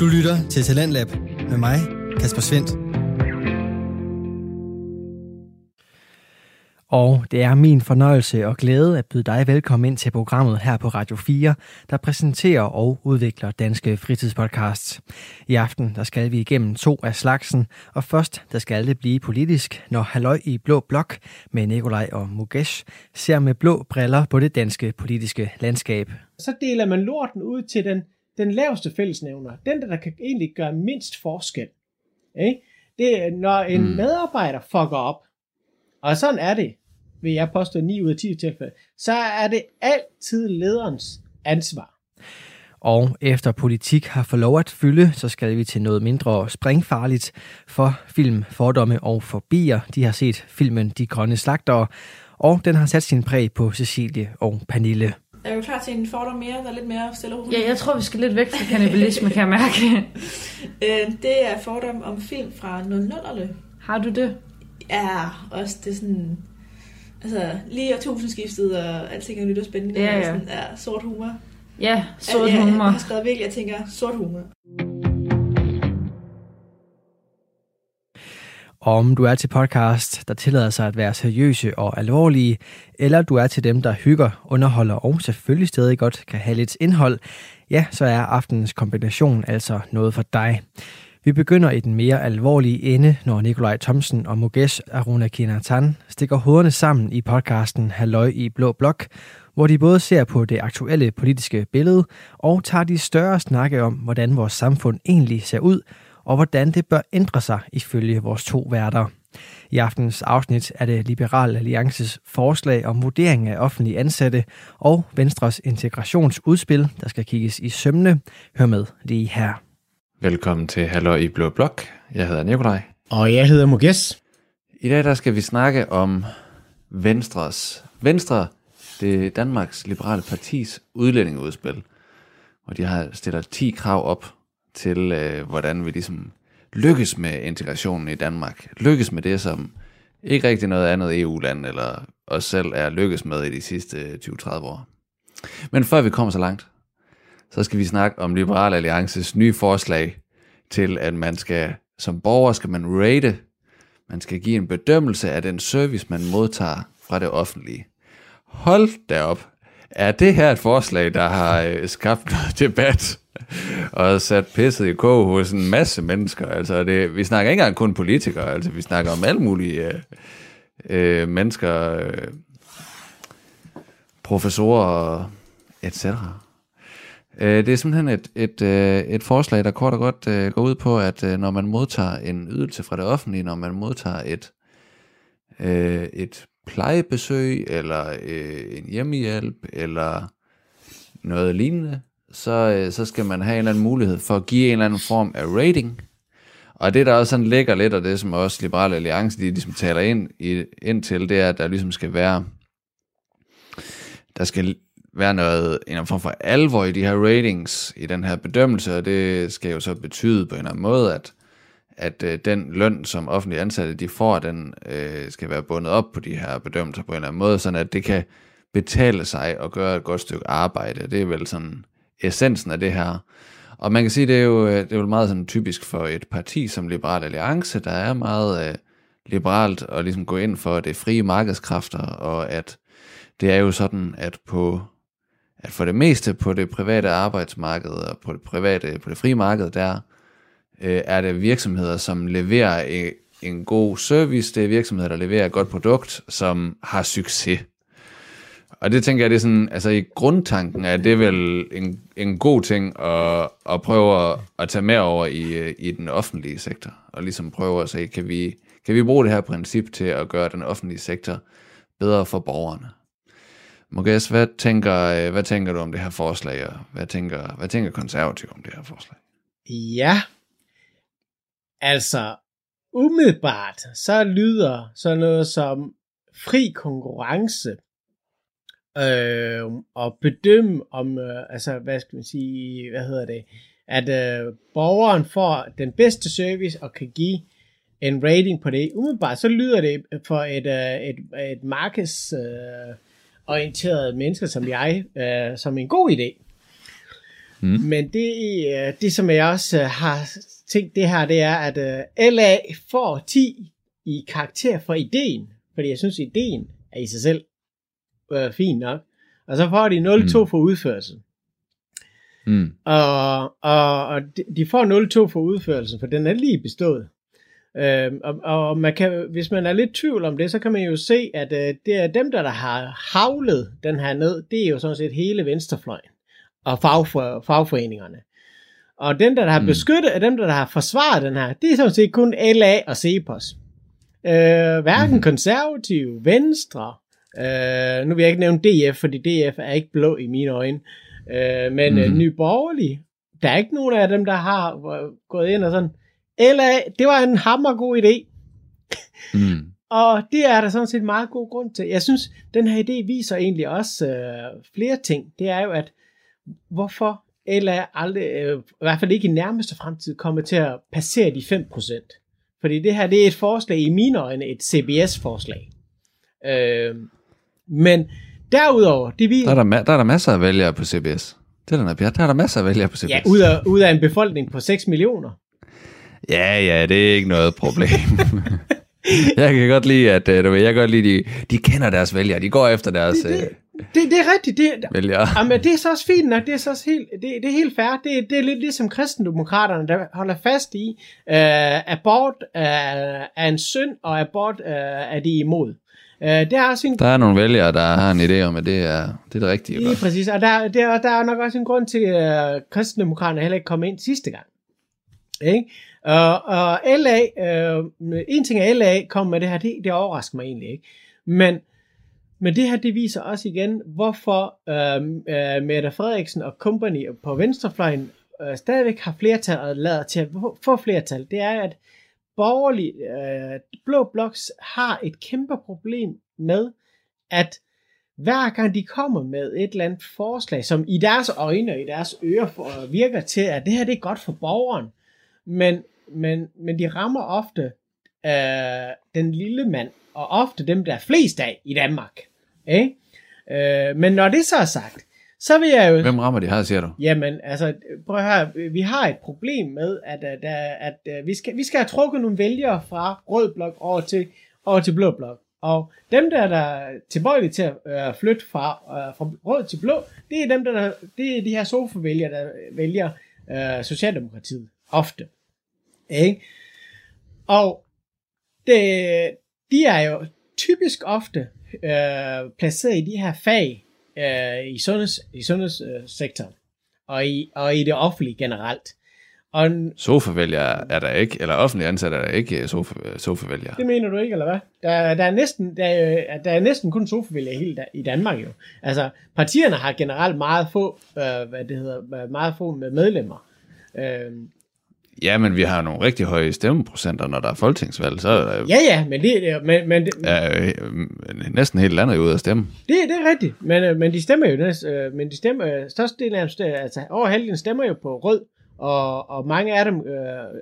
Du lytter til Talentlab med mig, Kasper Svendt. Og det er min fornøjelse og glæde at byde dig velkommen ind til programmet her på Radio 4, der præsenterer og udvikler danske fritidspodcasts. I aften der skal vi igennem to af slagsen, og først der skal det blive politisk, når Halløj i Blå Blok med Nikolaj og Mukesh ser med blå briller på det danske politiske landskab. Så deler man lorten ud til den, den laveste fællesnævner. Den, der kan egentlig gøre mindst forskel. Ikke? Det er, når en mm. medarbejder fucker op, og sådan er det, vil jeg påstå 9 ud af 10 tilfælde, så er det altid lederens ansvar. Og efter politik har fået lov at fylde, så skal vi til noget mindre springfarligt for film, fordomme og forbier. De har set filmen De Grønne Slagtere, og den har sat sin præg på Cecilie og Pernille. Er du klar til en fordom mere, der er lidt mere stille og roligt? Ja, jeg tror, vi skal lidt væk fra kannibalisme, kan jeg mærke. Øh, det er fordom om film fra 00'erne. Har du det? Ja, også det er sådan... Altså, lige årtusindskiftet, og alting er nyt og spændende. Ja, og ja. sådan, ja, sort humor. Ja, sort ja, humor. Jeg har skrevet virkelig, jeg tænker, sort humor. Om du er til podcast, der tillader sig at være seriøse og alvorlige, eller du er til dem, der hygger, underholder og selvfølgelig stadig godt kan have lidt indhold, ja, så er aftenens kombination altså noget for dig. Vi begynder i den mere alvorlige ende, når Nikolaj Thomsen og Mugesh Aruna Kinatan stikker hovederne sammen i podcasten Halløj i Blå Blok, hvor de både ser på det aktuelle politiske billede og tager de større snakke om, hvordan vores samfund egentlig ser ud, og hvordan det bør ændre sig ifølge vores to værter. I aftens afsnit er det Liberal Alliances forslag om vurdering af offentlige ansatte og Venstres integrationsudspil, der skal kigges i sømne. Hør med lige her. Velkommen til Halløj i Blå Blok. Jeg hedder Nikolaj. Og jeg hedder Muges. I dag der skal vi snakke om Venstres. Venstre, det er Danmarks Liberale Partis udlændingeudspil, hvor de har stiller 10 krav op til, øh, hvordan vi ligesom lykkes med integrationen i Danmark. Lykkes med det, som ikke rigtig noget andet EU-land eller os selv er lykkes med i de sidste øh, 20-30 år. Men før vi kommer så langt, så skal vi snakke om Liberal Alliances nye forslag til, at man skal, som borger skal man rate, man skal give en bedømmelse af den service, man modtager fra det offentlige. Hold da op. Er det her et forslag, der har øh, skabt noget debat og sat pisset i kog hos en masse mennesker? Altså, det, vi snakker ikke engang kun politikere, altså vi snakker om alle mulige øh, øh, mennesker, øh, professorer, etc. Øh, Det er simpelthen et, et, øh, et forslag, der kort og godt øh, går ud på, at øh, når man modtager en ydelse fra det offentlige, når man modtager et, øh, et plejebesøg, eller øh, en hjemmehjælp, eller noget lignende, så, øh, så skal man have en eller anden mulighed for at give en eller anden form af rating. Og det, der også sådan ligger lidt, og det som også Liberale Alliance, de ligesom taler ind, i, ind til, det er, at der ligesom skal være, der skal være noget, en form for alvor i de her ratings, i den her bedømmelse, og det skal jo så betyde på en eller anden måde, at, at øh, den løn, som offentlige ansatte de får, den øh, skal være bundet op på de her bedømmelser på en eller anden måde, sådan at det kan betale sig og gøre et godt stykke arbejde. Det er vel sådan essensen af det her. Og man kan sige, det er jo, øh, det er jo meget sådan typisk for et parti som Liberal Alliance, der er meget øh, liberalt at ligesom gå ind for det frie markedskræfter, og at det er jo sådan, at på at for det meste på det private arbejdsmarked og på det private, på det frie marked, der øh, er det virksomheder, som leverer en, en god service, det er virksomheder, der leverer et godt produkt, som har succes. Og det tænker jeg, det er sådan, altså i grundtanken er det vel en, en god ting at, at prøve at, at tage med over i, i den offentlige sektor, og ligesom prøve at se, kan vi, kan vi bruge det her princip til at gøre den offentlige sektor bedre for borgerne? Muges, hvad tænker, hvad tænker du om det her forslag, og hvad tænker, hvad tænker konservativ om det her forslag? Ja, altså umiddelbart, så lyder sådan noget som fri konkurrence øh, og bedømme om, øh, altså hvad skal man sige, hvad hedder det, at øh, borgeren får den bedste service og kan give en rating på det. Umiddelbart så lyder det for et, øh, et, et markeds øh, mennesker som jeg, øh, som en god idé. Mm. Men det, øh, det, som jeg også øh, har tænkt det her, det er, at øh, LA får 10 i karakter for ideen. Fordi jeg synes, ideen er i sig selv øh, fin nok. Og så får de 0-2 Mm. for udførsel. Mm. Og, og, og de- får 0-2 for udførelsen, for den er lige bestået. Øhm, og, og man kan, hvis man er lidt tvivl om det, så kan man jo se, at øh, det er dem, der, der har havlet den her ned, det er jo sådan set hele venstrefløjen og fagfor, fagforeningerne. Og dem, der, der har Mm. beskyttet, og dem, der, der har forsvaret den her, det er sådan set kun LA og Cepos. Øh, hverken Mhm. konservative, venstre, øh, nu vil jeg ikke nævne DF, fordi DF er ikke blå i mine øjne, øh, men mm. Mhm. øh, Nye Borgerlige, der er ikke nogen af dem, der har øh, gået ind og sådan, LA, det var en hammergod idé, Mm. og det er der sådan set meget god grund til. Jeg synes, den her idé viser egentlig også øh, flere ting. Det er jo, at hvorfor LA aldrig, øh, i hvert fald ikke i nærmeste fremtid, kommer til at passere de 5%. Fordi det her, det er et forslag i mine øjne, et CBS-forslag. Øh, men derudover, det vi, Der, er der, ma- der er der masser af vælgere på CBS. Det er der, Pjat. Der er der masser af vælgere på CBS. ja, ud af, ud af en befolkning på 6 millioner. Ja, ja, det er ikke noget problem. jeg kan godt lide, at øh, du ved, jeg kan godt lide, de, de kender deres vælgere. De går efter deres øh, Det, det er rigtigt. Det, vælgere. Jamen, det er så også fint nok. Det er så også helt, det, det er helt fair. Det, det er lidt ligesom kristendemokraterne, der holder fast i, uh, abort uh, er en synd, og abort uh, er de imod. Uh, det er også en Der er nogle vælgere, der har en idé om, at det er det, er det rigtige. Lige præcis, og der, der, der er nok også en grund til, at uh, kristendemokraterne heller ikke kom ind sidste gang. Ikke? Og, og LA, øh, en ting er LA kom med det her, det, det overrasker mig egentlig ikke. Men, men det her, det viser også igen, hvorfor øh, øh, Mette Frederiksen og company på venstrefløjen øh, stadigvæk har flertal og lader til at få- få flertal. Det er, at borgerlige, øh, blå bloks har et kæmpe problem med, at hver gang de kommer med et eller andet forslag, som i deres øjne og i deres ører øh, virker til, at det her det er godt for borgeren, men, men, men de rammer ofte øh, den lille mand, og ofte dem, der er flest af i Danmark. Ikke? Øh, men når det så er sagt, så vil jeg jo... Hvem rammer de her, siger du? Jamen, altså, prøv at høre, vi har et problem med, at, at, at, at, at vi, skal, vi skal have trukket nogle vælgere fra rød blok over til, over til blå blok. Og dem, der, der er tilbøjelige til at øh, flytte fra, øh, fra rød til blå, det er dem, der, der det er de her sofavælgere, der vælger øh, Socialdemokratiet ofte. Ikke? Og det, de er jo typisk ofte øh, placeret i de her fag øh, i, sundheds, i sundhedssektoren og i, og i det offentlige generelt. Og Sofavælgere er der ikke, eller offentlige ansatte er der ikke øh, sofa, sofavælgere. det mener du ikke, eller hvad? Der, der, er, næsten, der, er, der er næsten kun sofavælgere helt da- i Danmark jo. Altså, partierne har generelt meget få, øh, hvad det hedder, meget få med medlemmer. Øh, Ja, men vi har nogle rigtig høje stemmeprocenter, når der er folketingsvalg. Så er der ja, ja, men det, det- men, men, det, er, øh, næsten hele landet ude at stemme. Det, det er rigtigt, men, øh, men de stemmer jo næst, øh, men de stemmer, øh, størstedelen af dem, altså over halvdelen stemmer jo på rød, og, og mange af dem øh,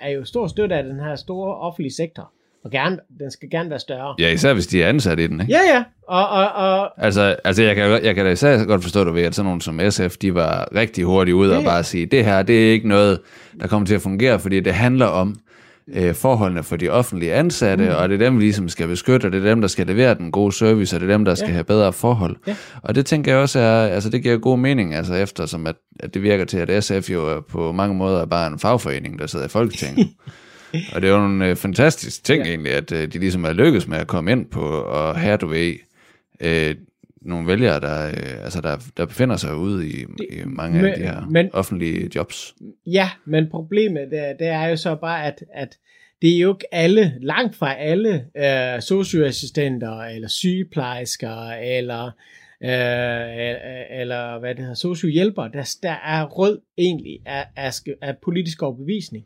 er jo stor støtte af den her store offentlige sektor, og gerne, den skal gerne være større. Ja, især hvis de er ansat i den, ikke? Ja, ja, og, og, og Altså, altså jeg, kan, jeg kan da især godt forstå det ved, at sådan nogen som SF, de var rigtig hurtigt ude og Ja. bare sige, det her, det er ikke noget, der kommer til at fungere, fordi det handler om øh, forholdene for de offentlige ansatte, mm. og det er dem, vi ligesom skal beskytte, og det er dem, der skal levere den gode service, og det er dem, der skal Ja. have bedre forhold. Ja. Og det tænker jeg også er, altså det giver god mening, altså eftersom at, at det virker til, at SF jo er på mange måder bare en fagforening, der sidder i Folketinget. og det er jo en øh, fantastisk ting Ja. egentlig, at øh, de ligesom er lykkes med at komme ind på og have, du ved, øh, nogle vælgere, der, øh, altså der, der befinder sig ude i, i mange men- af de her men- offentlige jobs. ja, men problemet det, det er jo så bare, at, at det er jo ikke alle, langt fra alle øh, socioassistenter, eller sygeplejersker, eller øh, eller hvad det hedder, sociohjælpere, der, der er rød egentlig af, af, af politisk overbevisning.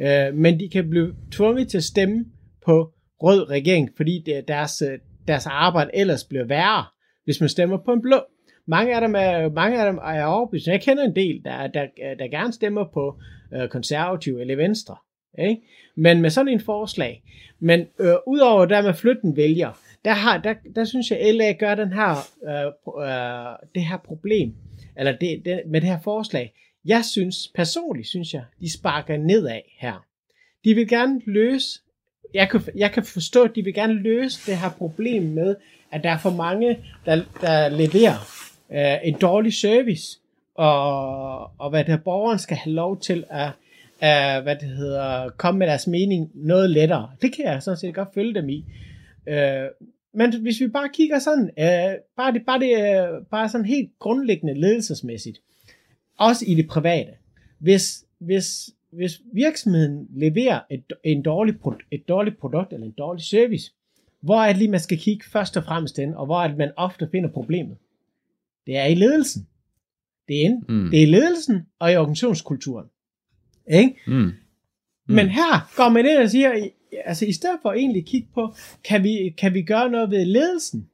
Øh, men de kan blive tvunget til at stemme på rød regering, fordi det, deres, øh, deres arbejde ellers bliver værre, hvis man stemmer på en blå. Mange af dem er, mange af dem er overbevist. Jeg kender en del, der, der, der gerne stemmer på øh, konservativ eller venstre. Ikke? Men med sådan en forslag. Men øh, udover der med flytten vælger, der, har, der, der synes jeg, LA gør den her, øh, øh, det her problem, eller det, det, med det her forslag. Jeg synes, personligt synes jeg, de sparker nedad her. De vil gerne løse, jeg kan, jeg kan forstå, at de vil gerne løse det her problem med, at der er for mange, der, der leverer øh, en dårlig service, og, og hvad der borgeren skal have lov til at, øh, hvad det hedder, komme med deres mening noget lettere. Det kan jeg sådan set godt følge dem i. Øh, men hvis vi bare kigger sådan, øh, bare, det, bare, det, øh, bare sådan helt grundlæggende ledelsesmæssigt, også i det private, hvis, hvis, hvis virksomheden leverer et, en dårlig, et dårligt produkt eller en dårlig service, hvor er det lige, man skal kigge først og fremmest den, og hvor er det, man ofte finder problemet? Det er i ledelsen. Det er, inde, Mm. det er i ledelsen og i organisationskulturen. Ikke? Mm. Mm. Men her går man ind og siger, altså i stedet for egentlig kigge på, kan vi, kan vi gøre noget ved ledelsen?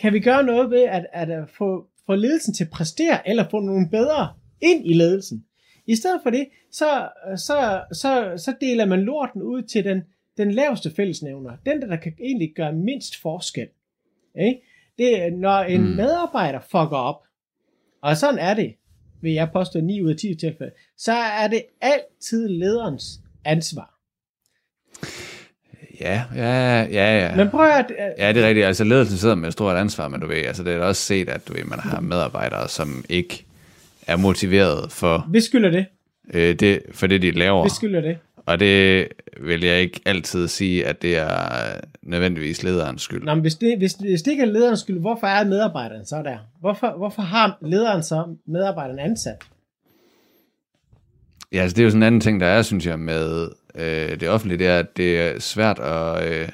Kan vi gøre noget ved at, at, at få, få ledelsen til at præstere, eller få nogle bedre ind i ledelsen? I stedet for det, så, så, så, så deler man lorten ud til den, den laveste fællesnævner. Den, der, der kan egentlig gøre mindst forskel. Ikke? Det er, når en Mm. medarbejder fucker op, og sådan er det, vil jeg påstå 9 ud af 10 tilfælde, så er det altid lederens ansvar. Ja, ja, ja, ja. Men prøv at... Ja, det er rigtigt. Altså ledelsen sidder med et stort ansvar, men du ved, altså det er også set, at du ved, man har medarbejdere, som ikke er motiveret for, Vi skylder det. øh, det, for det, de laver. Vi skylder det. Og det vil jeg ikke altid sige, at det er nødvendigvis lederens skyld. Nå, men hvis det, hvis, hvis det ikke er lederens skyld, hvorfor er medarbejderen så der? Hvorfor, hvorfor har lederen så medarbejderen ansat? Ja, altså det er jo sådan en anden ting, der er, synes jeg, med øh, det offentlige, det er, at det er svært at... Øh,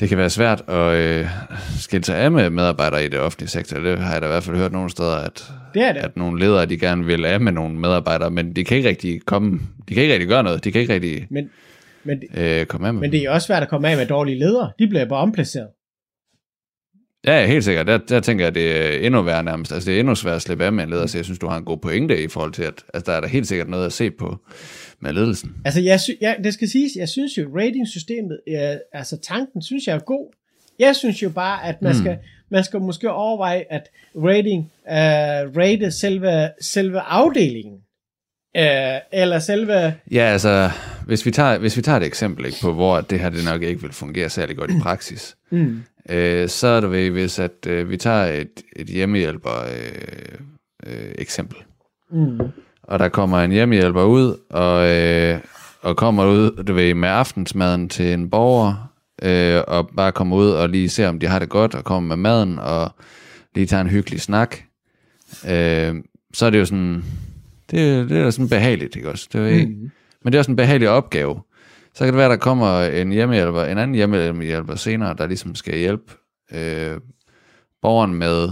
det kan være svært at øh, skille sig af med medarbejdere i det offentlige sektor. Det har jeg da i hvert fald hørt nogle steder, at, Det er det. at nogle ledere, de gerne vil af med nogle medarbejdere, men de kan ikke rigtig komme, de kan ikke rigtig gøre noget. De kan ikke rigtig Men, men, øh, komme af med men det er også svært at komme af med dårlige ledere. De bliver bare omplaceret. Ja, helt sikkert. Der, der tænker jeg, at det er endnu værre nærmest. Altså, det er endnu sværere at slippe af med en leder, så jeg synes, du har en god pointe i forhold til, at altså, der er der helt sikkert noget at se på med ledelsen. Altså, jeg sy- jeg, det skal siges, jeg synes jo, ratingsystemet, øh, altså tanken, synes jeg er god. Jeg synes jo bare, at man, mm. skal, man skal måske overveje, at rating, øh, rate selve, selve afdelingen, øh, eller selve, Ja, altså, hvis vi tager, hvis vi tager et eksempel ikke, på, hvor det her det nok ikke vil fungere særlig godt i praksis, mm, øh, så er det ved, hvis at, øh, vi tager et, et hjemmehjælper øh, øh, eksempel, mm, og der kommer en hjemmehjælper ud, og, øh, og kommer ud du ved, med aftensmaden til en borger, øh, og bare kommer ud og lige ser, om de har det godt, og kommer med maden, og lige tager en hyggelig snak, øh, så er det jo sådan, det, det er da sådan behageligt, ikke også? Det er, ikke- Men det er også en behagelig opgave. Så kan det være, der kommer en hjemmehjælper, en anden hjemmehjælper senere, der ligesom skal hjælpe øh, borgeren med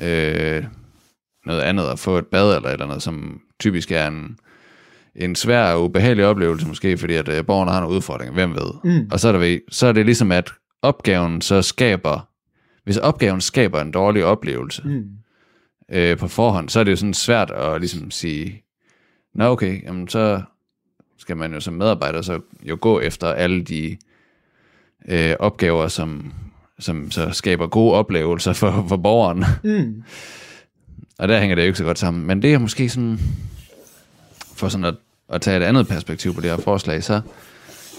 øh, noget andet, at få et bad eller eller andet, som typisk er en, en svær og ubehagelig oplevelse, måske fordi at øh, borgeren har nogle udfordringer, hvem ved. Mm. Og så er, der, ved- så er det ligesom, at opgaven så skaber, hvis opgaven skaber en dårlig oplevelse, mm, øh, på forhånd, så er det jo sådan svært at ligesom sige, nå okay, jamen så skal man jo som medarbejder så jo gå efter alle de øh, opgaver, som, som så skaber gode oplevelser for, for borgeren. mm, Og der hænger det jo ikke så godt sammen. Men det er måske sådan, for sådan at, at tage et andet perspektiv på det her forslag, så,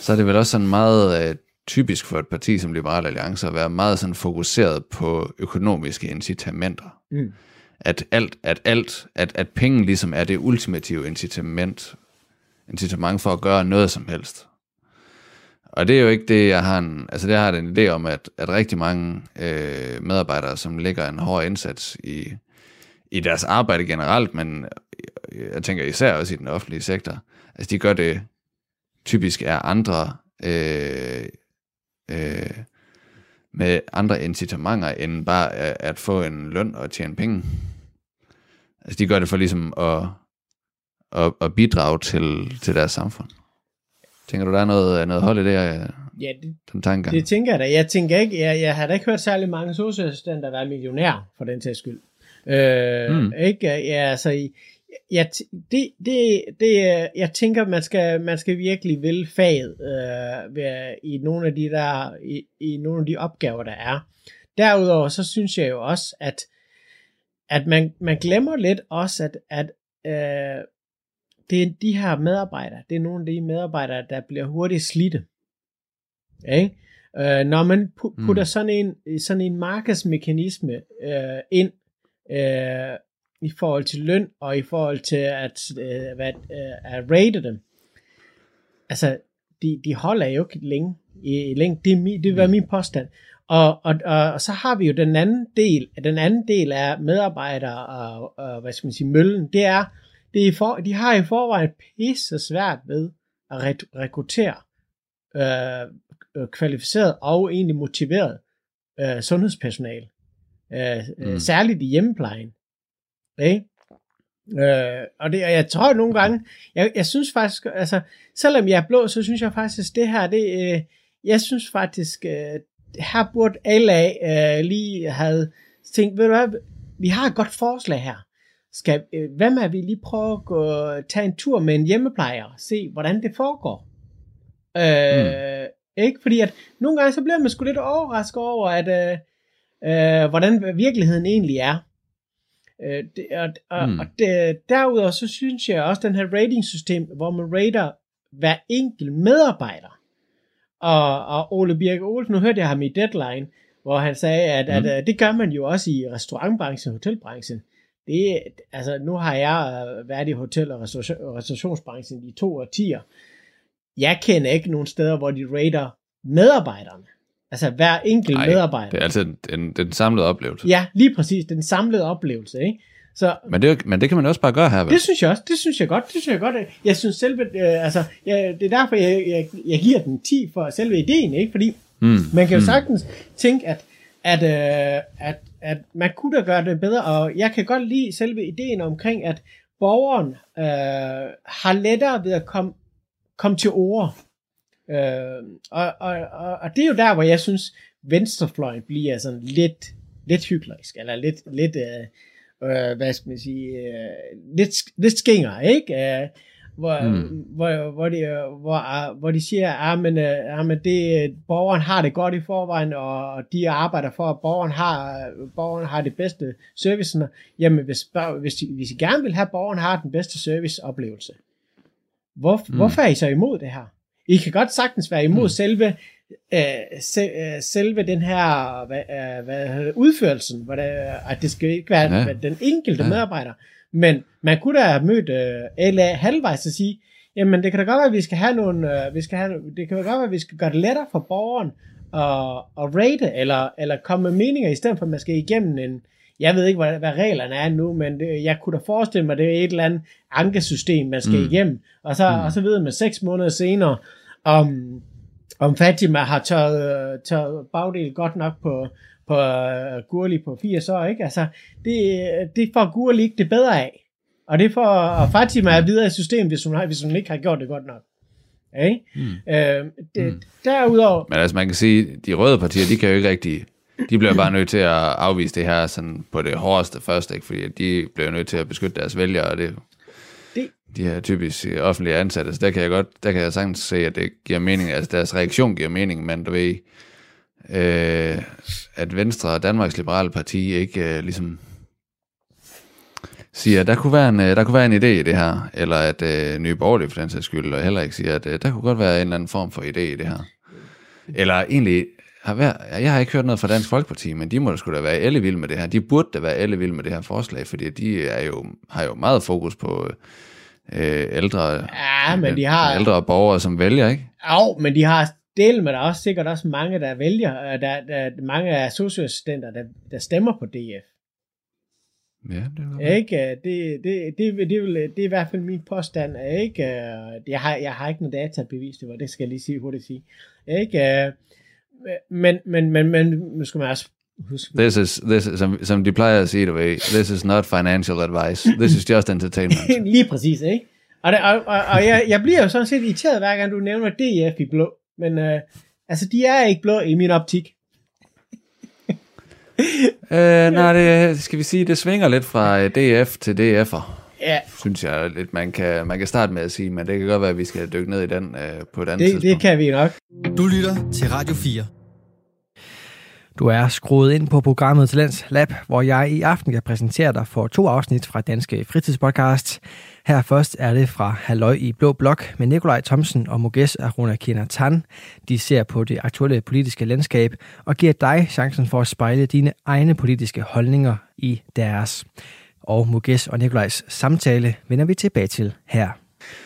så er det vel også sådan meget øh, typisk for et parti som Liberal Alliance at være meget sådan fokuseret på økonomiske incitamenter mm. at alt, at alt, at, at penge ligesom er det ultimative incitament, incitament for at gøre noget som helst. Og det er jo ikke det, jeg har en, altså det har en idé om, at, at rigtig mange øh, medarbejdere, som lægger en hård indsats i, i deres arbejde generelt, men jeg tænker især også i den offentlige sektor, altså de gør det typisk af andre, øh, øh, med andre incitamenter, end bare at, at få en løn og tjene penge. Altså de gør det for ligesom at, at, at bidrage til, til deres samfund. Tænker du, der er noget, noget hold i det, her, Ja, det, den tanke? det tænker jeg da. Jeg tænker ikke, jeg, jeg har da ikke hørt særlig mange socialassistenter være millionær, for den sags skyld. Øh, Mm. Ikke? Ja, altså, i- jeg, det, det, det, jeg tænker, man skal, man skal virkelig vælge faget øh, ved, i nogle af de der, i, i nogle af de opgaver, der er. Derudover, så synes jeg jo også, at at man, man glemmer lidt også, at, at øh, det er de her medarbejdere, det er nogle af de medarbejdere, der bliver hurtigt slidte. Ikke? Øh, når man pu- putter mm. sådan, en, sådan en markedsmekanisme øh, ind øh, i forhold til løn og i forhold til at, øh, hvad, øh, at rate dem, altså de, de holder jo ikke længe i, i længe. Det, er mi, det vil være min påstand. Og, og, og, og så har vi jo den anden del, den anden del af medarbejdere og, og hvad skal man sige, møllen, det er, det er for, de har i forvejen pisse svært ved at re- rekruttere øh, øh, kvalificeret og egentlig motiveret øh, sundhedspersonale. Øh, mm. Særligt i hjemmeplejen. Ikke? Øh, og det, og jeg tror nogle gange, jeg, jeg synes faktisk, altså, selvom jeg er blå, så synes jeg faktisk, det her, det, øh, jeg synes faktisk, øh, her burde LA øh, lige have tænkt, ved du hvad, vi har et godt forslag her. Skal, øh, hvad med, at vi lige prøve at gå, tage en tur med en hjemmeplejer og se, hvordan det foregår? Øh, mm. Ikke? Fordi at nogle gange, så bliver man sgu lidt overrasket over, at øh, øh, hvordan virkeligheden egentlig er. Øh, det, og og, mm. og det, derudover så synes jeg også, den her ratingsystem, hvor man rater hver enkelt medarbejder. Og, og Ole Birk Olsen, nu hørte jeg ham i Deadline, hvor han sagde, at, mm. at, at det gør man jo også i restaurantbranchen og hotelbranchen. Det, altså, nu har jeg øh, været i hotel- og restaurationsbranchen i to årtier. Jeg kender ikke nogen steder, hvor de rater medarbejderne. Altså hver enkelt Nej, medarbejder. det er altså den, den samlede oplevelse. Ja, lige præcis. Den samlede oplevelse. Ikke? Så, Men det, men det kan man også bare gøre her, vel? det synes jeg også. Det synes jeg godt. Det synes jeg godt. Jeg synes selve, øh, altså, jeg, det er derfor, jeg, jeg, jeg giver den 10 for selve ideen, ikke? Fordi Mm. man kan jo mm. sagtens tænke, at, at, øh, at, at man kunne da gøre det bedre, og jeg kan godt lide selve ideen omkring, at borgeren øh, har lettere ved at komme, komme til ord. Øh, og, og, og, og det er jo der, hvor jeg synes, venstrefløjen bliver sådan lidt, lidt hyklerisk, eller lidt, lidt øh, øh, hvad skal man sige, øh, lidt, lidt skinger, ikke? Øh, hvor, Mm. hvor, hvor, de, hvor, hvor de siger, at ah, men, øh, ah, men det, borgeren har det godt i forvejen, og de arbejder for, at borgeren har, borgeren har det bedste service. Jamen, hvis, hvis, I, hvis I gerne vil have, at borgeren har den bedste serviceoplevelse, hvor, mm. hvorfor er I så imod det her? I kan godt sagtens være imod mm. selve, øh, se, øh, selve den her hvad, øh, hvad, udførelsen, hvor det, at det skal ikke være Ja. den enkelte Ja. medarbejder. Men man kunne da have mødt øh, LA halvvejs og sige, jamen det kan da godt være, at vi skal have nogle, øh, vi skal have, det kan da godt være, at vi skal gøre det lettere for borgeren at, at rate, eller, eller komme med meninger, i stedet for at man skal igennem en, jeg ved ikke, hvad, hvad reglerne er nu, men det, jeg kunne da forestille mig, det er et eller andet ankesystem, man skal mm. igennem, og så, mm. og så ved man seks måneder senere, om, om Fatima har tørret, tørret bagdel godt nok på, på uh, Gurli på 80 år, ikke? Altså, det, det får Gurli ikke det bedre af. Og det får og Fatima er videre i systemet, hvis hun, har, hvis hun ikke har gjort det godt nok. Ikke? Mm. Øh, det, Mm. mm. Derudover, Men altså, man kan sige, de røde partier, de kan jo ikke rigtig... De bliver bare nødt til at afvise det her sådan på det hårdeste først, ikke? fordi de bliver nødt til at beskytte deres vælgere, og det, det- de her typisk øh, offentlige ansatte, så der kan jeg godt, der kan jeg sagtens se, at det giver mening, altså deres reaktion giver mening, men du ved, øh, at Venstre og Danmarks Liberale Parti ikke øh, ligesom siger, at der kunne, være en, øh, der kunne være en idé i det her, eller at øh, Nye Borgerlige for den sags skyld, og heller ikke siger, at øh, der kunne godt være en eller anden form for idé i det her. Eller egentlig, har været, jeg har ikke hørt noget fra Dansk Folkeparti, men de må da sgu da være alle vilde med det her. De burde da være alle vilde med det her forslag, fordi de er jo, har jo meget fokus på øh, ældre, ja, men de har, ældre borgere, som vælger, ikke? Jo, men de har del med der er også sikkert også mange, der vælger, øh, der, der, mange af socioassistenter, der, der stemmer på DF. Ja, det er. Ikke? Øh, Det, det, det, det, det, vil, det er i hvert fald min påstand. Ikke? Øh, Jeg, har, jeg har ikke noget data bevis, det var det skal jeg lige sige, hurtigt sige. Ikke? Men, men, men, men nu skal man også huske, This is, this is, som, som de plejer at sige, du ved, this is not financial advice, this is just entertainment. lige præcis, ikke? Og, det, og, og, og jeg, jeg bliver jo sådan set irriteret, hver gang du nævner DF i blå. Men øh, altså, de er ikke blå i min optik. øh, nej, det, skal vi sige, det svinger lidt fra øh, DF til DF'er, Ja, synes jeg lidt, man kan, man kan starte med at sige, men det kan godt være, at vi skal dykke ned i den øh, på et andet det, tidspunkt. det kan vi nok. Du lytter til Radio 4. Du er skruet ind på programmet Talents Lab, hvor jeg i aften kan præsentere dig for to afsnit fra Danske Fritidspodcast. Her først er det fra Halløj i Blå Blok med Nikolaj Thomsen og Muges Aruna Tan. De ser på det aktuelle politiske landskab og giver dig chancen for at spejle dine egne politiske holdninger i deres. Og Muges og Nikolajs samtale vender vi tilbage til her.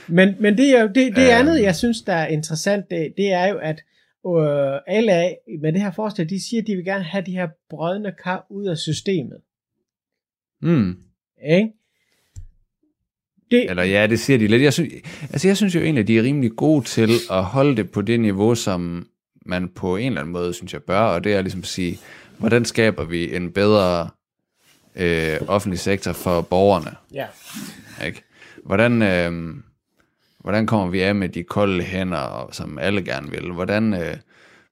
Men, men det, er jo, det, det Øhm. andet, jeg synes, der er interessant, det, det er jo, at øh, LA med det her forslag, de siger, at de vil gerne have de her brødne kar ud af systemet. Mm. Ikke? Det, Eller ja, det siger de lidt. Jeg synes, altså jeg synes jo egentlig, at de er rimelig gode til at holde det på det niveau, som man på en eller anden måde, synes jeg, bør, og det er ligesom at sige, hvordan skaber vi en bedre øh, offentlig sektor for borgerne? ja. Ikke? Hvordan, øh, hvordan kommer vi af med de kolde hænder, som alle gerne vil? Hvordan, øh,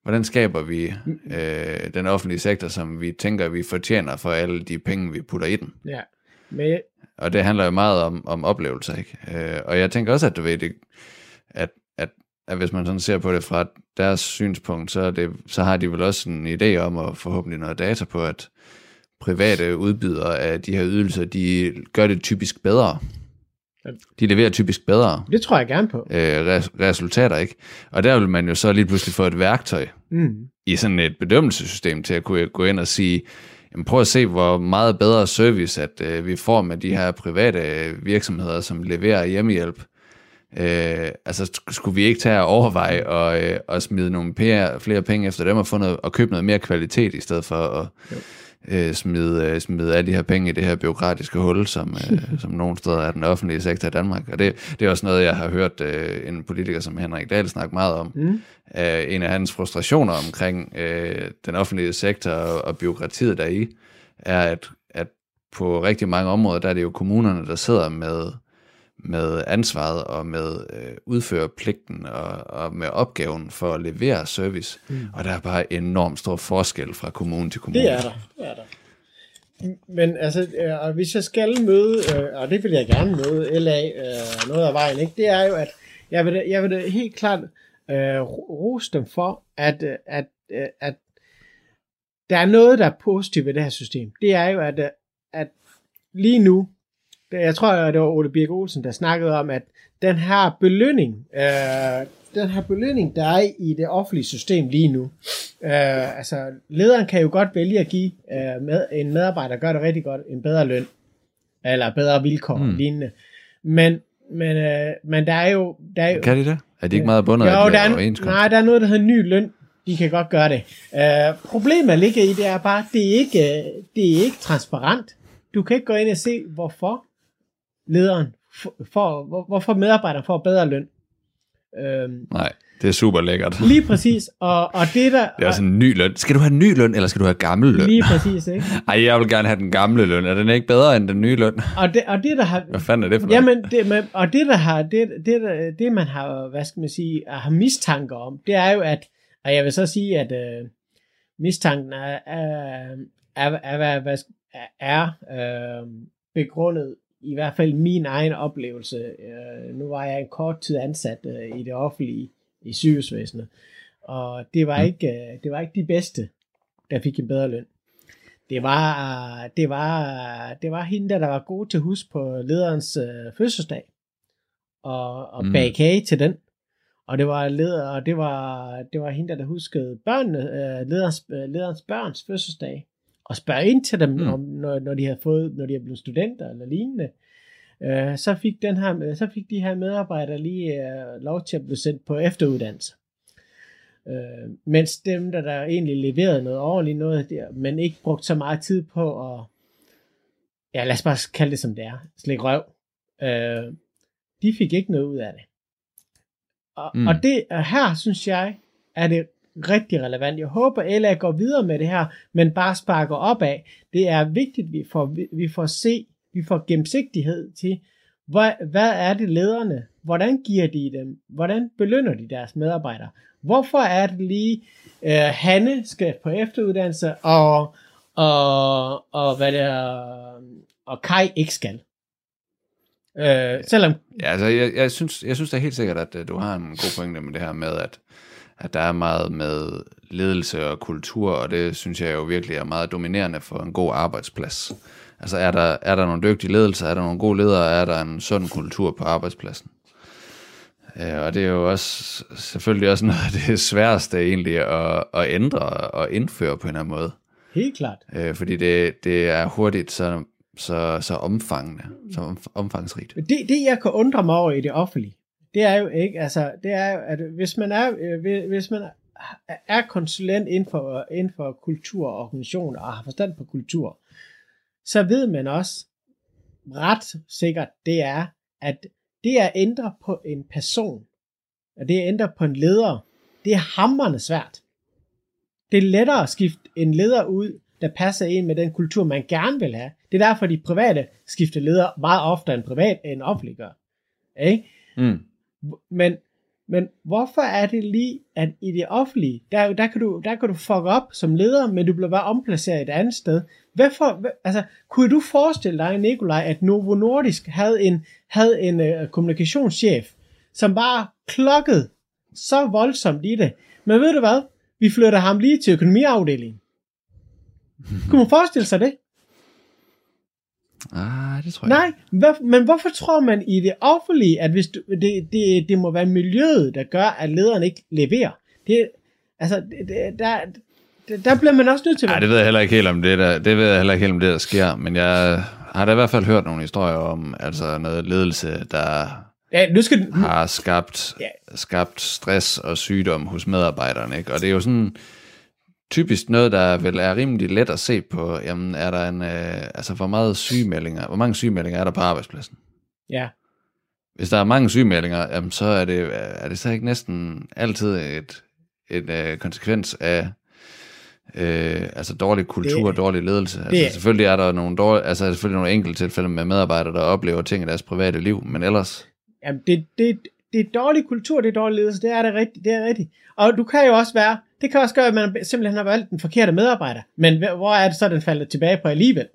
hvordan skaber vi øh, den offentlige sektor, som vi tænker, vi fortjener for alle de penge, vi putter i den? ja. Men, Og det handler jo meget om, om oplevelser, ikke? Øh, og jeg tænker også, at du ved det, at, at, at hvis man sådan ser på det fra deres synspunkt, så, det, så har de vel også en idé om, og forhåbentlig noget data på, at private udbydere af de her ydelser, de gør det typisk bedre. De leverer typisk bedre det tror jeg gerne på. øh, res- resultater, ikke? Og der vil man jo så lige pludselig få et værktøj Mm. i sådan et bedømmelsessystem til at kunne gå ind og sige, jamen prøv at se, hvor meget bedre service, at øh, vi får med de her private virksomheder, som leverer hjemmehjælp. Øh, altså sk- skulle vi ikke tage og overveje og, øh, og smide nogle pære, flere penge efter dem og, få noget, og købe noget mere kvalitet, i stedet for at øh, smide, øh, smide alle de her penge i det her byråkratiske hul, som, øh, som nogle steder er den offentlige sektor i Danmark. Og det, det er også noget, jeg har hørt øh, en politiker som Henrik Dahl snakke meget om. Mm. Øh, en af hans frustrationer omkring øh, den offentlige sektor og, og byråkratiet deri, er, at, at på rigtig mange områder, der er det jo kommunerne, der sidder med, med ansvaret og med øh, udføre pligten og, og med opgaven for at levere service. Mm. Og der er bare enormt stor forskel fra kommune til kommune. Det er der. Det er der. Men altså, øh, hvis jeg skal møde, øh, og det vil jeg gerne møde LA øh, noget af vejen, ikke? det er jo, at jeg vil, jeg vil helt klart øh, ro- rose dem for, at, øh, at, øh, at der er noget, der er positivt ved det her system. Det er jo, at, øh, at lige nu, jeg tror, det var Ole Birk Olsen, der snakkede om, at den her belønning, øh, den her belønning, der er i det offentlige system lige nu, øh, altså lederen kan jo godt vælge at give øh, med, en medarbejder, der gør det rigtig godt, en bedre løn, eller bedre vilkår Mm. lignende. Men, men, øh, men der er jo... Der er jo Kan de det? Er de ikke meget bundet jo, af de der er, nej, der er noget, der hedder ny løn. De kan godt gøre det. Uh, problemet ligger i, det er bare, det er ikke, øh, det er ikke transparent. Du kan ikke gå ind og se, hvorfor lederen f- får, hvor, hvorfor medarbejderen får bedre løn. Øhm, Nej, det er super lækkert. lige præcis. Og, og det der... Det er også en ny løn. Skal du have ny løn, eller skal du have gammel løn? Lige præcis, ikke? Ej, jeg vil gerne have den gamle løn. Er den ikke bedre end den nye løn? Og det, og det der har... Hvad fanden er det for noget? Jamen, det, men, og det der har, det, det, der, det man har, hvad skal man sige, har mistanker om, det er jo, at, og jeg vil så sige, at øh, mistanken er, er, er, er, er, er øh, begrundet, i hvert fald min egen oplevelse. Øh, nu var jeg en kort tid ansat øh, i det offentlige, i sygehusvæsenet, og det var, ikke, øh, det var ikke de bedste, der fik en bedre løn. Det var, det var, det var hende, der, der var god til at huske på lederens øh, fødselsdag, og, og Mm. bage kage til den. Og det var, leder, og det var, det var hende, der, der huskede børnene, øh, lederens, øh, lederens børns fødselsdag, og spørge ind til dem, Mm. om, når, når, de havde fået, når de havde blevet studenter eller lignende. Øh, så, fik den her, så fik de her medarbejdere lige øh, lov til at blive sendt på efteruddannelse. Øh, mens dem, der, der egentlig leverede noget ordentligt noget, der, men ikke brugte så meget tid på at, ja lad os bare kalde det som det er, slik røv, øh, de fik ikke noget ud af det. Og, mm. og det og her, synes jeg, er det rigtig relevant. Jeg håber, LA går videre med det her, men bare sparker op af. Det er vigtigt, at vi får, vi får se, vi får gennemsigtighed til, hvad, hvad er det lederne, hvordan giver de dem, hvordan belønner de deres medarbejdere, hvorfor er det lige, øh, Hanne skal på efteruddannelse, og, og, og hvad det er, og Kai ikke skal. Øh, selvom, Ja, altså, jeg, jeg, synes, jeg synes da helt sikkert, at øh, du har en god pointe med det her med, at at der er meget med ledelse og kultur, og det synes jeg jo virkelig er meget dominerende for en god arbejdsplads. Altså er der, er der nogle dygtige ledelser, er der nogle gode ledere, er der en sund kultur på arbejdspladsen? Øh, og det er jo også selvfølgelig også noget af det sværeste egentlig at, at ændre og indføre på en eller anden måde. Helt klart. Øh, fordi det, det er hurtigt så, så, så omfangende, så om, omfangsrigt. Det, det, jeg kan undre mig over i det offentlige, det er jo ikke, altså, det er jo, at hvis man er, øh, hvis- man er konsulent inden for, inden for kultur og organisation og har forstand på kultur, så ved man også ret sikkert, det er, at det at ændre på en person, og det at ændre på en leder, det er hammerende svært. Det er lettere at skifte en leder ud, der passer ind med den kultur, man gerne vil have. Det er derfor, de private skifter leder meget oftere end privat end offentlig gør. Ikke? Mm. Men, men hvorfor er det lige, at i det offentlige, der, der, kan du, der kan du fuck op som leder, men du bliver bare omplaceret et andet sted. Hvorfor, altså, kunne du forestille dig, Nikolaj, at Novo Nordisk havde en, havde en uh, kommunikationschef, som bare klokkede så voldsomt i det. Men ved du hvad? Vi flytter ham lige til økonomiafdelingen. Kunne man forestille sig det? Ah, det tror jeg Nej, hvad, men hvorfor tror man i det offentlige, at hvis du, det, det, det må være miljøet, der gør, at lederen ikke leverer? Det, altså, det, der, der, bliver man også nødt til at Nej, det ved jeg heller ikke helt om det der, det ved jeg heller ikke helt om det der sker, men jeg har da i hvert fald hørt nogle historier om altså noget ledelse, der Ja, nu skal, har skabt, Ja. skabt stress og sygdom hos medarbejderne, ikke? Og det er jo sådan typisk noget, der vel er rimelig let at se på, jamen er der en, øh, altså hvor meget sygemeldinger, hvor mange sygemeldinger er der på arbejdspladsen? ja, Hvis der er mange sygemeldinger, jamen så er det, er det så ikke næsten altid et, et øh, konsekvens af øh, altså dårlig kultur og dårlig ledelse. Altså, det- selvfølgelig er der nogle dårlige, altså selvfølgelig nogle enkelte tilfælde med medarbejdere, der oplever ting i deres private liv, men ellers, jamen, det, det, det er dårlig kultur, det er dårlig ledelse, det er det rigtigt, det er rigtigt. Og du kan jo også være, det kan også gøre, at man simpelthen har valgt den forkerte medarbejder, men hv- hvor er det så, den falder tilbage på alligevel?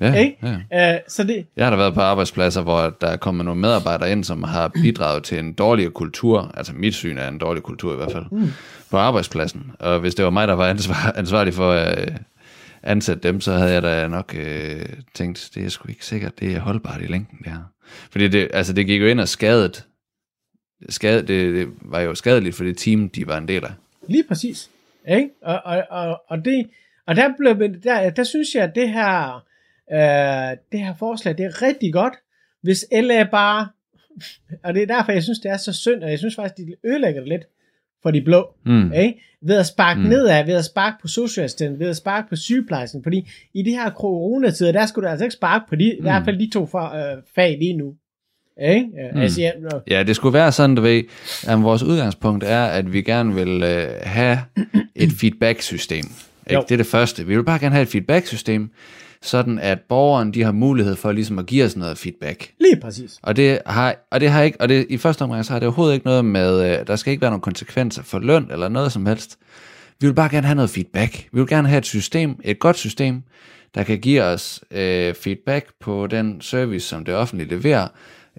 ja, Ikke? ja. Uh, så det, Jeg har da været på arbejdspladser, hvor der er kommet nogle medarbejdere ind, som har bidraget til en dårligere kultur, altså mit syn er en dårlig kultur i hvert fald, mm. på arbejdspladsen. Og hvis det var mig, der var ansvar, ansvarlig for at øh, ansætte dem, så havde jeg da nok øh, tænkt, det er sgu ikke sikkert, det er holdbart i længden, det her. Fordi det, altså, det gik jo ind og skadet, skade, det, det var jo skadeligt for det team, de var en del af. Lige præcis. Ikke? Og, og, og, og, det, og der, blev, der, der synes jeg, at det her, øh, det her forslag, det er rigtig godt, hvis LA bare, og det er derfor, jeg synes, det er så synd, og jeg synes faktisk, de ødelægger det lidt for de blå, Mm. ikke? ved at sparke Mm. mm. nedad, ved at sparke på socialassistenten, ved at sparke på sygeplejersken, fordi i de her coronatider, der skulle du altså ikke sparke på de, mm. i hvert fald de to øh, fag lige nu. Ikke? Mm. Altså, jeg, Ja, det skulle være sådan, du ved, at vores udgangspunkt er, at vi gerne vil øh, have et feedback-system. Ikke? Det er det første. Vi vil bare gerne have et feedback-system, sådan at borgeren de har mulighed for ligesom at give os noget feedback. lige præcis. Og det har, og det har ikke, og det, i første omgang så har det overhovedet ikke noget med, øh, der skal ikke være nogen konsekvenser for løn eller noget som helst. Vi vil bare gerne have noget feedback. Vi vil gerne have et system, et godt system, der kan give os øh, feedback på den service, som det offentlige leverer.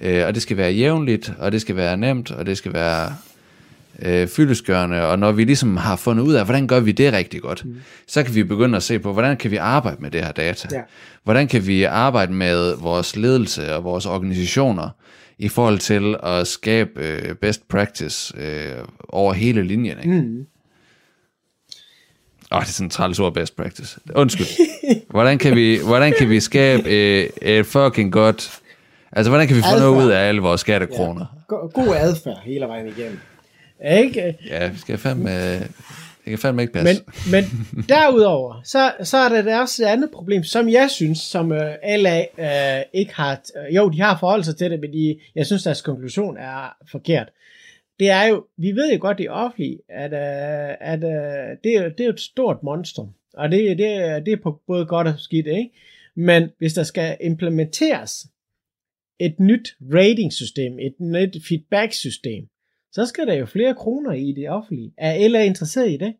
Øh, og det skal være jævnligt, og det skal være nemt, og det skal være øh, fyldesgørende, og når vi ligesom har fundet ud af, hvordan gør vi det rigtig godt, mm. så kan vi begynde at se på, hvordan kan vi arbejde med det her data? Ja. Hvordan kan vi arbejde med vores ledelse og vores organisationer i forhold til at skabe øh, best practice øh, over hele linjen? Ikke? Mm. Åh, oh, det er sådan træls ord, best practice. Undskyld. Hvordan kan vi, hvordan kan vi skabe øh, et fucking godt... Altså, hvordan kan vi få Adfærd. noget ud af alle vores skattekroner? Go- god adfærd hele vejen igennem. Ikke? Ja, vi skal fandme... Det kan fandme ikke passe. Men, men derudover, så, så er der da også et andet problem, som jeg synes, som uh, LA uh, ikke har, uh, jo, de har forholdt sig til det, men de, jeg synes, deres konklusion er forkert. Det er jo, vi ved jo godt i offentlige, at, uh, at uh, det, er, det er et stort monstrum, og det, det, er- det er på både godt og skidt, ikke? Men hvis der skal implementeres et nyt ratingsystem, et nyt feedback-system, så skal der jo flere kroner i det offentlige. Er LA interesseret i det?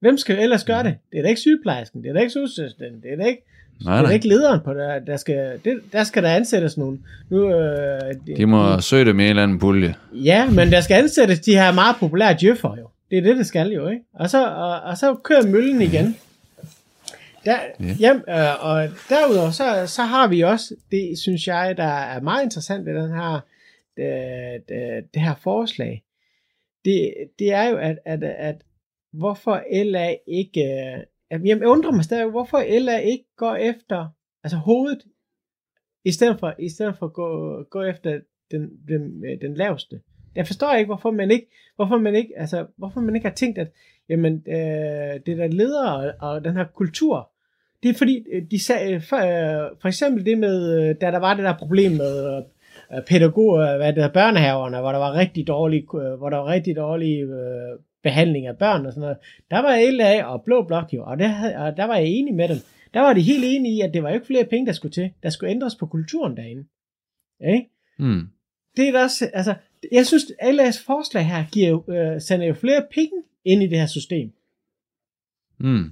Hvem skal ellers gøre det? Det er da ikke sygeplejersken, det er da ikke socialassistenten, det er da ikke Nej, Det er nej. ikke lederen på det. Der skal, det, der skal der ansættes nogen. Nu, øh, De må søge det med en eller anden pulje. Ja, men der skal ansættes de her meget populære djøffer jo. Det er det, det skal jo, ikke? Og så, og, og så kører møllen igen. Der, Ja. hjem, øh, og derudover, så, så har vi også, det synes jeg, der er meget interessant ved den her, det, det, det her forslag. Det, det er jo, at, at, at hvorfor LA ikke, øh, at, jeg undrer mig stadig, hvorfor LA ikke går efter, altså hovedet, i stedet for, i stedet for at gå, gå efter den, den, øh, den laveste. Jeg forstår ikke, hvorfor man ikke, hvorfor man ikke, altså, hvorfor man ikke har tænkt, at jamen, øh, det der ledere og, og den her kultur, det er fordi, øh, de sagde, for, øh, for eksempel det med, øh, da der var det der problem med øh, pædagoger, hvad det hedder, børnehaverne, hvor der var rigtig dårlig, øh, hvor der var rigtig dårlig øh, behandling af børn og sådan noget. Der var LA og Blå Blok jo, og, det, og der var jeg enig med dem. Der var de helt enige i, at det var jo ikke flere penge, der skulle til. Der skulle ændres på kulturen derinde. Ikke? Mm. det er da også, altså, jeg synes, at LA's forslag her giver, øh, sender jo flere penge ind i det her system. Mm.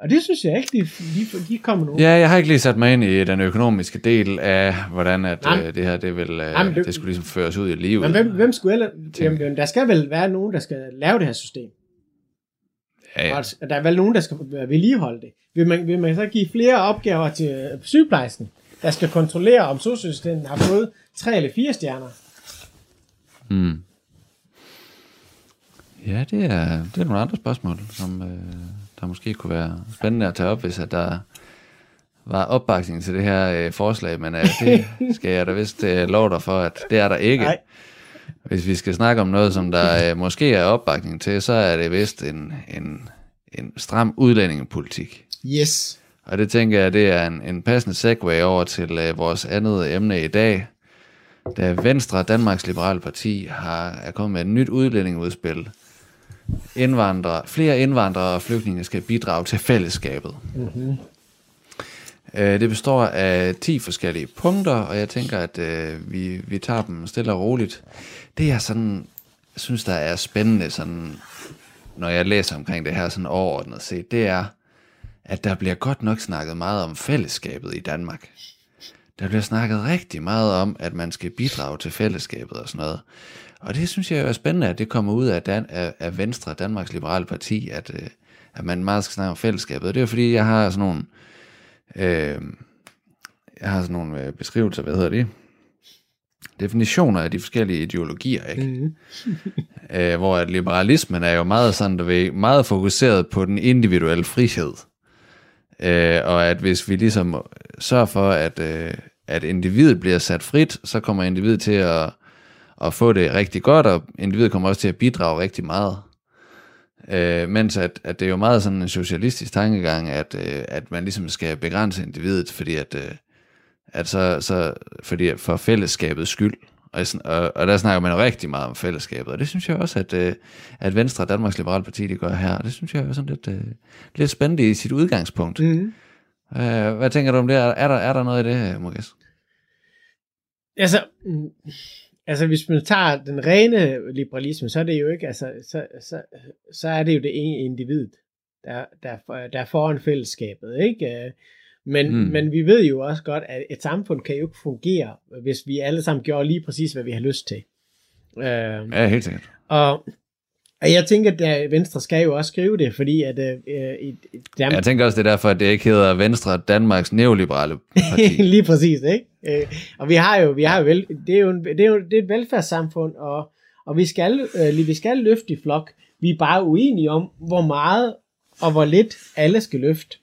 Og det synes jeg ikke, de, de, de kommer nu. Ja, jeg har ikke lige sat mig ind i den økonomiske del af, hvordan at, øh, det her det, vil, øh, Nej, men det- det skulle ligesom føres ud i livet. Men hvem, hvem skulle ellers... Jamen, der skal vel være nogen, der skal lave det her system. Ja, ja. Og der er vel nogen, der skal vedligeholde det. Vil man, vil man så give flere opgaver til øh, sygeplejersken, der skal kontrollere, om socioassistenten har fået tre eller fire stjerner? Mm. Ja, det er, det er nogle andre spørgsmål, som øh, der måske kunne være spændende at tage op, hvis at der var opbakning til det her øh, forslag, men øh, det skal jeg da vist øh, love dig for, at det er der ikke. Nej. Hvis vi skal snakke om noget, som der øh, måske er opbakning til, så er det vist en, en, en stram udlændingepolitik. Yes. Og det tænker jeg, det er en, en passende segue over til øh, vores andet emne i dag. Da Venstre, Danmarks Liberale Parti, har, er kommet med et nyt udlændingeudspil. Indvandrere, flere indvandrere og flygtninge skal bidrage til fællesskabet. Mm-hmm. Øh, det består af 10 forskellige punkter, og jeg tænker, at øh, vi, vi tager dem stille og roligt. Det jeg sådan synes, der er spændende, sådan, når jeg læser omkring det her sådan overordnet set, det er, at der bliver godt nok snakket meget om fællesskabet i Danmark. Der bliver snakket rigtig meget om, at man skal bidrage til fællesskabet og sådan noget. Og det synes jeg er spændende, at det kommer ud af, Dan- af, af Venstre, Danmarks Liberale Parti, at, øh, at man meget skal snakke om fællesskabet. Og det er fordi, jeg har sådan nogle, øh, jeg har sådan nogle øh, beskrivelser, hvad hedder det? Definitioner af de forskellige ideologier, ikke? Mm. øh, hvor at liberalismen er jo meget sådan, du ved, meget fokuseret på den individuelle frihed. Øh, og at hvis vi ligesom sørger for, at, øh, at individet bliver sat frit, så kommer individet til at, at få det rigtig godt, og individet kommer også til at bidrage rigtig meget. Øh, mens at, at det er jo meget sådan en socialistisk tankegang, at, øh, at man ligesom skal begrænse individet, fordi at, øh, at så, så fordi at for fællesskabets skyld. Og, sådan- og, og der snakker man jo rigtig meget om fællesskabet, og det synes jeg også, at, øh, at Venstre og Danmarks Liberale Parti, det gør her. Og det synes jeg er sådan lidt, øh, lidt spændende i sit udgangspunkt. Mm. Øh, hvad tænker du om det? Er, er, der, er der noget i det, Mugas? Altså, altså, hvis man tager den rene liberalisme, så er det jo ikke, altså, så, så, så er det jo det ene individ, der, der, der er foran fællesskabet, ikke? Øh, Men, Mm. men vi ved jo også godt, at et samfund kan jo ikke fungere, hvis vi alle sammen gjorde lige præcis, hvad vi har lyst til. Øh, Ja, helt sikkert. og jeg tænker, at Venstre skal jo også skrive det, fordi at øh, i, i Danmark, Jeg tænker også, det er derfor, at det ikke hedder Venstre Danmarks Neoliberale Parti. Lige præcis, ikke? Øh, og vi har jo, vi har jo vel, det er jo, en, det er jo det er et velfærdssamfund, og, og vi skal, øh, vi skal løfte i flok. Vi er bare uenige om, hvor meget og hvor lidt alle skal løfte.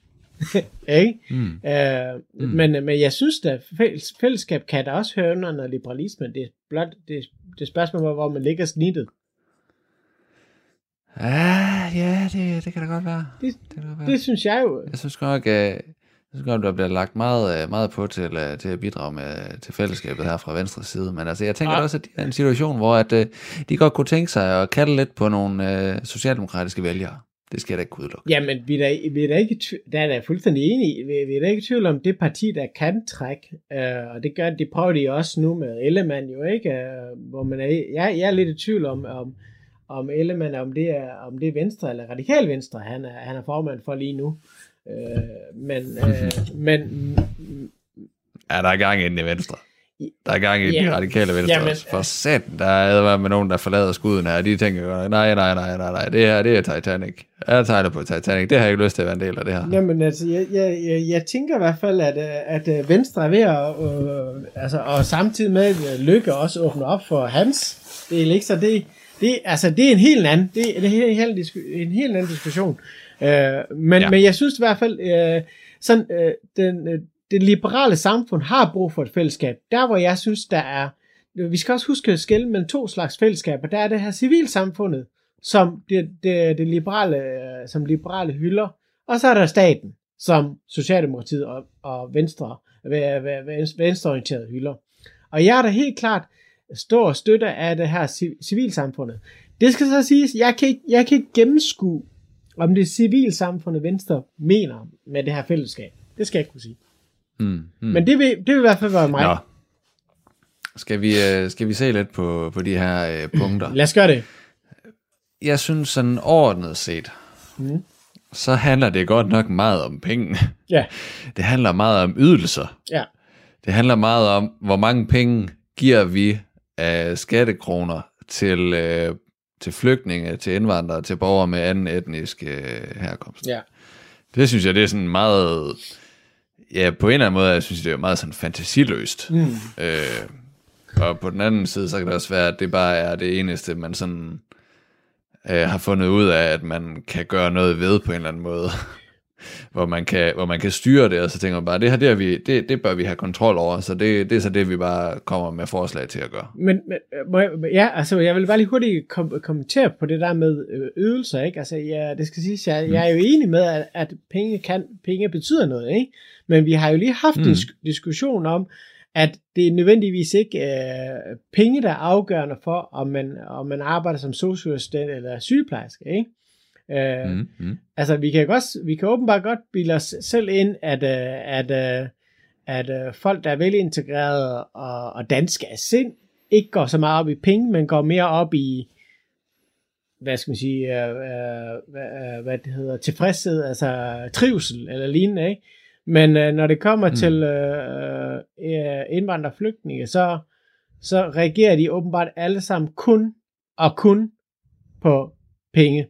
ikke? Mm. Øh, mm. Men, men jeg synes, fælles, fællesskab kan da også høre under noget liberalisme. Det er blot det, det spørgsmål, hvor man ligger snittet. Ah, ja, det, det kan da godt være. Det, Det kan godt være. det synes jeg jo. Jeg synes godt, at jeg synes godt, der bliver lagt meget, øh, meget på til, øh, til at bidrage med, til fællesskabet her fra venstre side. Men altså, jeg tænker Ja. ja. også, at de er en situation, hvor at, øh, de godt kunne tænke sig at kalde lidt på nogle øh, socialdemokratiske vælgere. Det skal jeg da ikke udelukke. Jamen, vi er da, vi er da ikke, der er da fuldstændig enige. i. Vi, vi er da ikke i tvivl om det parti, der kan trække. Øh, og det gør det prøver de også nu med Ellemann jo ikke. Øh, hvor man er, jeg, jeg er lidt i tvivl om, om, om Ellemann, om det er, om det er Venstre eller Radikal Venstre, han er, han er formand for lige nu. Øh, men, øh, men Ja, der er gang ind i venstre. Der er gang i Ja. de radikale venstre Jamen, også. For satan, der er med nogen, der forlader skuden her, og de tænker, nej, nej, nej, nej, nej, det her, det er Titanic. Jeg tegner på Titanic, det har jeg ikke lyst til at være en del af det her. Jamen altså, jeg, jeg, jeg, jeg tænker i hvert fald, at, at øh, Venstre er ved at, øh, altså, og samtidig med at Lykke også åbner op for hans del, ikke? Så det, det, altså, det er en helt anden, det er en helt, en helt anden diskussion. Øh, men, Ja. men jeg synes i hvert fald, øh, sådan, øh, den, øh, det liberale samfund har brug for et fællesskab. Der hvor jeg synes, der er, vi skal også huske at skille mellem to slags fællesskaber. Der er det her civilsamfundet, som det, det, det liberale, øh, som liberale hylder, og så er der staten, som Socialdemokratiet og, og Venstre, ve- ve- ve- venstreorienteret hylder. Og jeg er da helt klart stor støtter af det her ci- civilsamfundet. Det skal så siges, jeg kan ikke, jeg kan ikke gennemskue, om det civilsamfundet Venstre mener med det her fællesskab. Det skal jeg ikke kunne sige. Mm, mm. Men det vil, det vil i hvert fald være mig. Nå. Skal vi, øh, skal vi se lidt på, på de her øh, punkter? Lad os gøre det. Jeg synes sådan overordnet set, Mm. så handler det godt nok meget om penge. Ja, Det handler meget om ydelser. ja, Det handler meget om, hvor mange penge giver vi af skattekroner til, øh, til flygtninge, til indvandrere, til borgere med anden etnisk øh, herkomst. ja. Det synes jeg, det er sådan meget... Ja, på en eller anden måde, jeg synes, det er meget sådan fantasiløst. Mm. Øh, og på den anden side, så kan det også være, at det bare er det eneste, man sådan øh, har fundet ud af, at man kan gøre noget ved på en eller anden måde. Hvor, man kan, hvor man kan styre det, og så tænker man bare, det her, det, har vi, det, det bør vi have kontrol over, så det, det er så det, vi bare kommer med forslag til at gøre. Men, men øh, jeg, ja, altså jeg vil bare lige hurtigt kom, kommentere på det der med øh, ydelser, ikke? Altså ja, det skal siges, jeg, jeg er jo enig med, at, at penge, kan, penge betyder noget, ikke? Men vi har jo lige haft mm. en Mm. sk- diskussion om, at det er nødvendigvis ikke øh, penge, der er afgørende for, om man, om man arbejder som socioassistent eller sygeplejerske, ikke? Øh, Mm, mm. Altså, vi kan, godt, vi kan åbenbart godt bilde os selv ind, at, øh, at, øh, at øh, folk, der er velintegrerede og, og danske af sind, ikke går så meget op i penge, men går mere op i, hvad skal man sige, øh, øh, hvad, øh, hvad det hedder, tilfredshed, altså trivsel eller lignende, ikke? Men øh, når det kommer Mm. mm. til øh, øh, indvandrere og flygtninge, så, så reagerer de åbenbart alle sammen kun og kun på penge.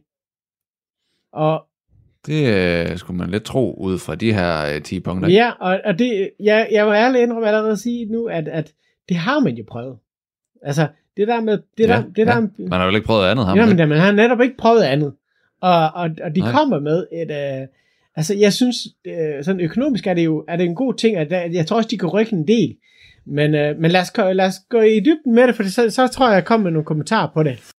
Og Det øh, skulle man lidt tro ud fra de her øh, 10 punkter. Ja, og, og det, jeg, jeg må ærligt indrømme allerede at sige nu, at, at det har man jo prøvet. Altså, det der med... Det Ja, der, det der, ja. Man har jo ikke prøvet andet, ham. ja, men der, man har netop ikke prøvet andet. Og, og, og de Nej. Kommer med et... Øh, altså, jeg synes, øh, sådan økonomisk er det jo er det en god ting, at der, jeg tror også, de kan rykke en del. Men, øh, men lad, os, gå- lad os gå i dybden med det, for så, så tror jeg, jeg kommer med nogle kommentarer på det.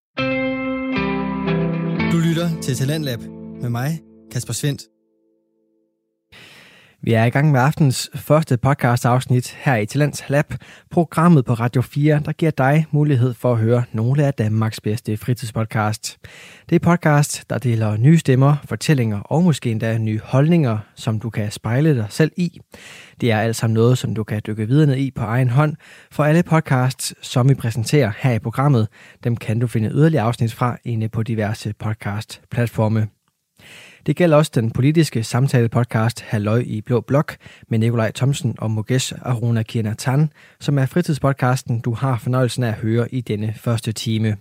Du lytter til Talentlab med mig, Kasper Svendt. Vi er i gang med aftens første podcast afsnit her i Talents Lab, programmet på Radio 4, der giver dig mulighed for at høre nogle af Danmarks bedste fritidspodcast. Det er podcast, der deler nye stemmer, fortællinger og måske endda nye holdninger, som du kan spejle dig selv i. Det er alt sammen noget, som du kan dykke videre ned i på egen hånd, for alle podcasts, som vi præsenterer her i programmet, dem kan du finde yderligere afsnit fra inde på diverse podcast-platforme. Det gælder også den politiske samtale-podcast Halløj i Blå Blok med Nikolaj Thomsen og Mugesh Aruna Tan, som er fritidspodcasten, du har fornøjelsen af at høre i denne første time.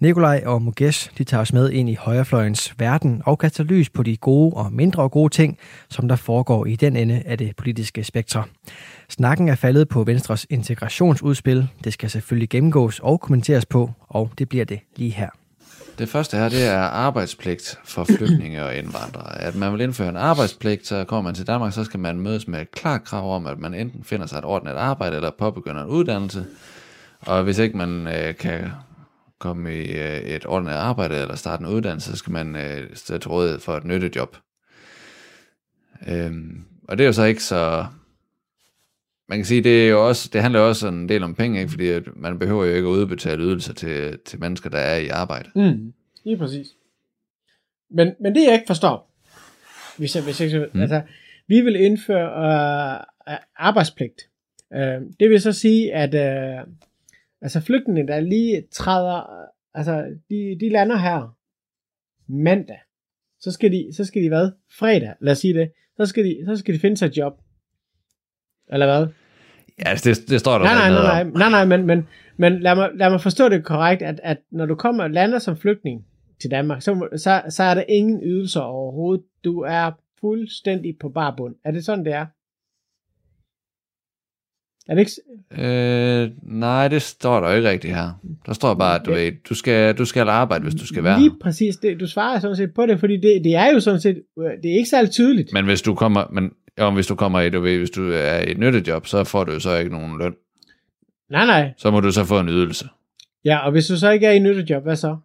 Nikolaj og Mugesh de tager os med ind i højrefløjens verden og kaster lys på de gode og mindre gode ting, som der foregår i den ende af det politiske spektrum. Snakken er faldet på Venstres integrationsudspil. Det skal selvfølgelig gennemgås og kommenteres på, og det bliver det lige her. Det første her, det er arbejdspligt for flygtninge og indvandrere. At man vil indføre en arbejdspligt, så kommer man til Danmark, så skal man mødes med et klart krav om, at man enten finder sig et ordentligt arbejde, eller påbegynder en uddannelse. Og hvis ikke man øh, kan komme i øh, et ordentligt arbejde, eller starte en uddannelse, så skal man øh, stå til rådighed for et nyttejob. Øhm, og det er jo så ikke så... Man kan sige, det, er jo også, det handler også en del om penge, ikke? fordi at man behøver jo ikke at udbetale ydelser til, til mennesker, der er i arbejde. Mm, lige præcis. Men, men det jeg ikke forstår, hvis jeg, hvis jeg, Mm. mm. altså, vi vil indføre øh, arbejdspligt. Øh, det vil så sige, at øh, altså flygtninge, der lige træder, altså de, de lander her mandag, så skal de, så skal de hvad? Fredag, lad os sige det. Så skal de, så skal de finde sig et job. Eller hvad? Ja, altså, det, det står der Nej, nej, nej, nej, nej, nej, men, men, men lad, mig, lad mig forstå det korrekt, at, at når du kommer og lander som flygtning til Danmark, så, så, så er der ingen ydelser overhovedet. Du er fuldstændig på bar bund. Er det sådan, det er? Er det ikke? Øh, nej, det står der jo ikke rigtigt her. Der står bare, at du, ved, du, skal, du skal arbejde, hvis du skal være Lige præcis. Det, du svarer sådan set på det, fordi det, det er jo sådan set, øh, det er ikke særlig tydeligt. Men hvis du kommer, men, jo, hvis du kommer i, du ved, hvis du er i et nyttejob, så får du så ikke nogen løn. Nej, nej. Så må du så få en ydelse. Ja, og hvis du så ikke er i nyttejob, hvad så?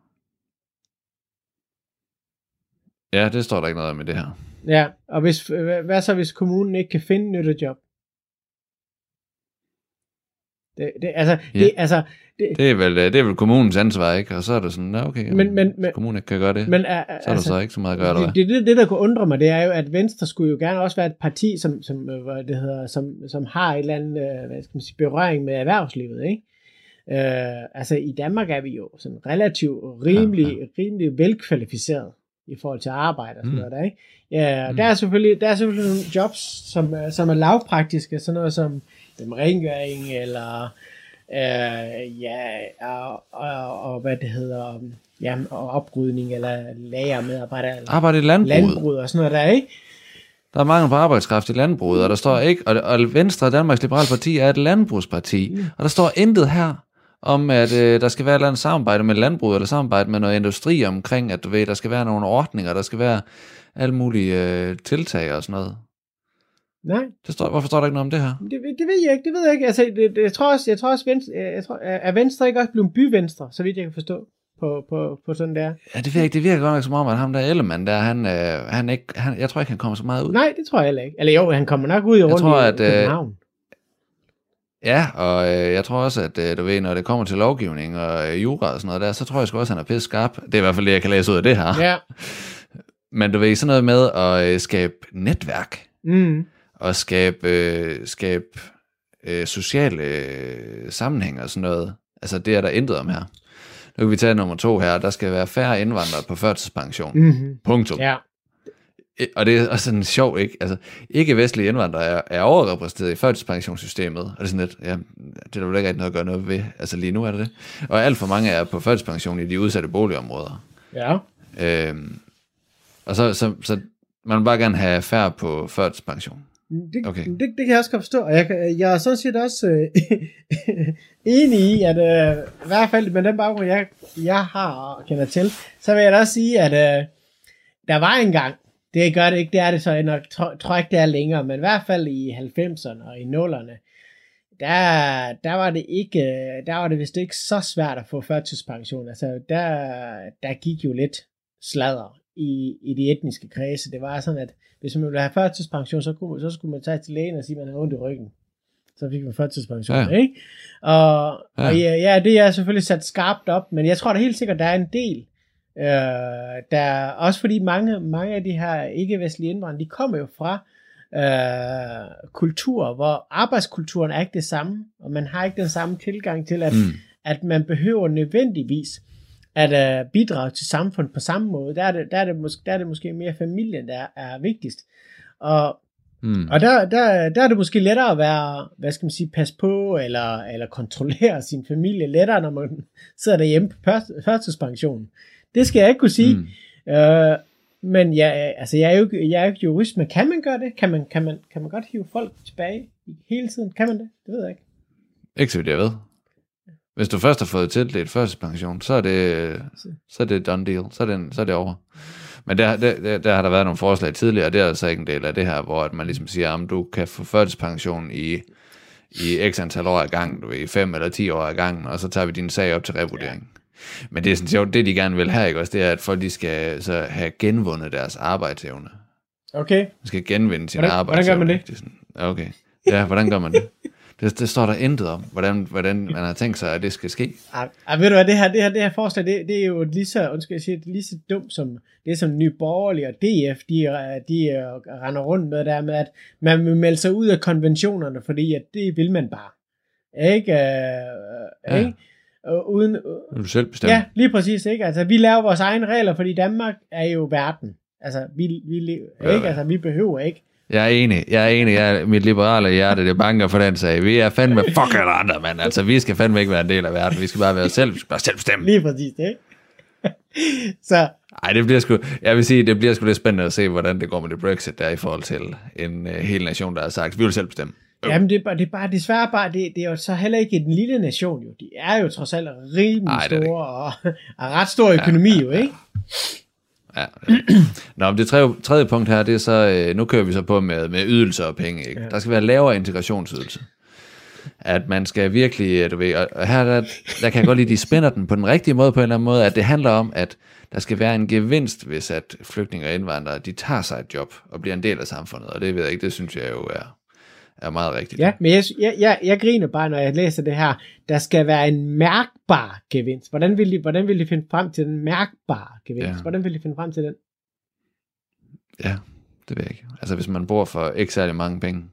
Ja, det står der ikke noget om i det her. Ja, og hvis, hvad hvad så, hvis kommunen ikke kan finde nyttejob? Det, det, altså, Ja. det, altså, det, Det er vel, øh, det er vel kommunens ansvar, ikke? Og så er det sådan, ja, okay, Men- men, men- kommunen ikke kan gøre det, men er, så er der altså, så ikke så meget at gøre, det, det, det, det, der kunne undre mig, det er jo, at Venstre skulle jo gerne også være et parti, som, som, øh, hvad det hedder, som, som har et eller andet, øh, hvad skal man sige, berøring med erhvervslivet, ikke? Øh, altså i Danmark er vi jo sådan relativt rimelig, ja, ja. rimelig velkvalificeret i forhold til arbejde og sådan mm. Noget der, ikke? Ja, mm. der, er selvfølgelig, der er selvfølgelig nogle jobs, som, som er lavpraktiske, sådan noget som rengøring, eller øh, ja, og, og, og, hvad det hedder, ja, og oprydning, eller lagermedarbejder, eller Arbejde i landbruget. landbrug og sådan noget der, ikke? Der er mangel på arbejdskraft i landbruget, og der står ikke, og, og Venstre, Danmarks Liberale Parti, er et landbrugsparti, Mm. og der står intet her om, at øh, der skal være et eller andet samarbejde med landbruget, eller samarbejde med noget industri omkring, at du ved, der skal være nogle ordninger, der skal være alle mulige øh, tiltag og sådan noget. Nej, Det står, hvorfor står der ikke noget om det her? det, det ved jeg ikke, det ved jeg ikke. Altså, det, det, jeg tror også, jeg tror også Venstre, jeg tror, er Venstre ikke også blevet byvenstre, så vidt jeg kan forstå, på, på, på sådan der? Ja, det virker, det virker godt nok som om, at ham der Ellemann, der, han, øh, han ikke, han, jeg tror ikke, han kommer så meget ud. Nej, det tror jeg heller ikke. Eller jo, han kommer nok ud i rundt tror, i at, øh, København. Ja, og øh, jeg tror også, at øh, du ved, når det kommer til lovgivning og øh, jura og sådan noget der, så tror jeg sgu også, at han er pisse skarp. Det er i hvert fald det, jeg kan læse ud af det her. Ja. Men du ved, sådan noget med at øh, skabe netværk, Mm. Og skabe, øh, skabe øh, sociale øh, sammenhæng og sådan noget. Altså, det er der intet om her. Nu kan vi tage nummer to her. Der skal være færre indvandrere på førtidspension. Mm. Mm-hmm. Punktum. Ja. Og det er også sådan sjovt, ikke? Altså, ikke-vestlige indvandrere er, er overrepræsenteret i førtidspensionssystemet. Og det er sådan lidt, ja, det er der vel ikke rigtig noget at gøre noget ved. Altså lige nu er det det. Og alt for mange er på førtidspension i de udsatte boligområder. Ja. Øhm, og så, så, så man vil bare gerne have færre på førtidspension. Det, Okay. det, det kan jeg også godt forstå, og jeg, jeg er sådan set også øh, enig i, at øh, i hvert fald med den baggrund, jeg, jeg har og kender til, så vil jeg da også sige, at øh, der var engang, det gør det ikke, det er det så nok, tror, tror ikke det er længere, men i hvert fald i 90'erne og i 0'erne, der, der var det ikke, øh, der var det vist ikke så svært at få førtidspension. Altså, der, der gik jo lidt sladder i, i de etniske kredse. Det var sådan, at hvis man ville have førtidspension, så, kunne, så skulle man tage til lægen og sige, at man havde ondt i ryggen. Så fik man førtidspension, ja. Ikke? Og, ja. Og ja, ja, det er selvfølgelig sat skarpt op, men jeg tror da helt sikkert, der er en del, øh, der, også fordi mange, mange af de her ikke-vestlige indvandrere, de kommer jo fra øh, kulturer, hvor arbejdskulturen er ikke det samme, og man har ikke den samme tilgang til, at. Mm. at man behøver nødvendigvis at uh, bidrage til samfundet på samme måde. Der er det, der er det, måske, der er det måske mere familien, der er vigtigst. Og, Mm. og der, der, der er det måske lettere at være, hvad skal man sige, pas på, eller, eller kontrollere sin familie lettere, når man sidder derhjemme på førtidspensionen. Det skal jeg ikke kunne sige. Mm. Øh, men jeg, altså, jeg, er jo, ikke- jeg er jo ikke jurist, men kan man gøre det? Kan man, kan man, kan man godt hive folk tilbage hele tiden? Kan man det? Det ved jeg ikke. Ikke så vidt jeg ved. Hvis du først har fået tildelt førtidspension, så er det, så er det done deal. Så er det, så er det over. Men der, der, der, har der været nogle forslag tidligere, og det er altså ikke en del af det her, hvor at man ligesom siger, at du kan få førtidspension i, i x antal år ad gangen, du ved, i 5 eller 10 år ad gangen, og så tager vi din sag op til revurdering. Men det er sådan sjovt, det de gerne vil have, ikke også, det er, at folk de skal så have genvundet deres arbejdsevne. Okay. Man skal genvinde sin Hvordan- hvordan gør arbejdsevne. man det? det sådan, okay. Ja, hvordan gør man det? Det, det står der intet om, hvordan, hvordan man har tænkt sig, at det skal ske. Ej, ej, ved du hvad, det her, det her, det her forslag, det, det er jo lige så, undskyld, jeg siger, det er lige så dumt som det, som Nye Borgerlige og DF, de, øh, de øh, render rundt med, der med, at man vil melde sig ud af konventionerne, fordi at det vil man bare. Ikke? Øh, Ja. ikke? Uden, er du selv bestemme. ja, lige præcis, ikke? Altså, vi laver vores egne regler, fordi Danmark er jo verden. Altså, vi, vi, lever, Ja, ikke? Altså, vi behøver ikke. Jeg er enig, jeg er enig, jeg er, mit liberale hjerte, det banker for den sag. Vi er fandme fuck alle andre, mand. Altså, vi skal fandme ikke være en del af verden. Vi skal bare være os selv, vi skal bare selv bestemme. Lige præcis det, så, Ej, det bliver sgu, jeg vil sige, det bliver sgu lidt spændende at se, hvordan det går med det Brexit der i forhold til en uh, hel nation, der har sagt, vi vil selv bestemme. jamen, det er, bare, det er bare, desværre bare, det, det er jo så heller ikke en lille nation, jo. De er jo trods alt rimelig Ej, store, og, og ret stor økonomi, jo, ikke? Ja. Nå, men det tredje, tredje punkt her, det er så, øh, nu kører vi så på med, med ydelser og penge. Ikke? Ja. Der skal være lavere integrationsydelse. At man skal virkelig, øh, du ved, og- og her der, der kan jeg godt lide, de spænder den på den rigtige måde på en eller anden måde, at det handler om, at der skal være en gevinst, hvis at flygtninge og indvandrere, de tager sig et job og bliver en del af samfundet, og det ved jeg ikke, det synes jeg jo er, er meget rigtigt. Ja, men jeg, jeg, jeg, jeg griner bare, når jeg læser det her. Der skal være en mærkbar gevinst. Hvordan vil de, hvordan vil de finde frem til den mærkbare gevinst? Ja. Hvordan vil de finde frem til den? ja, det ved jeg ikke. Altså hvis man bor for ikke særlig mange penge,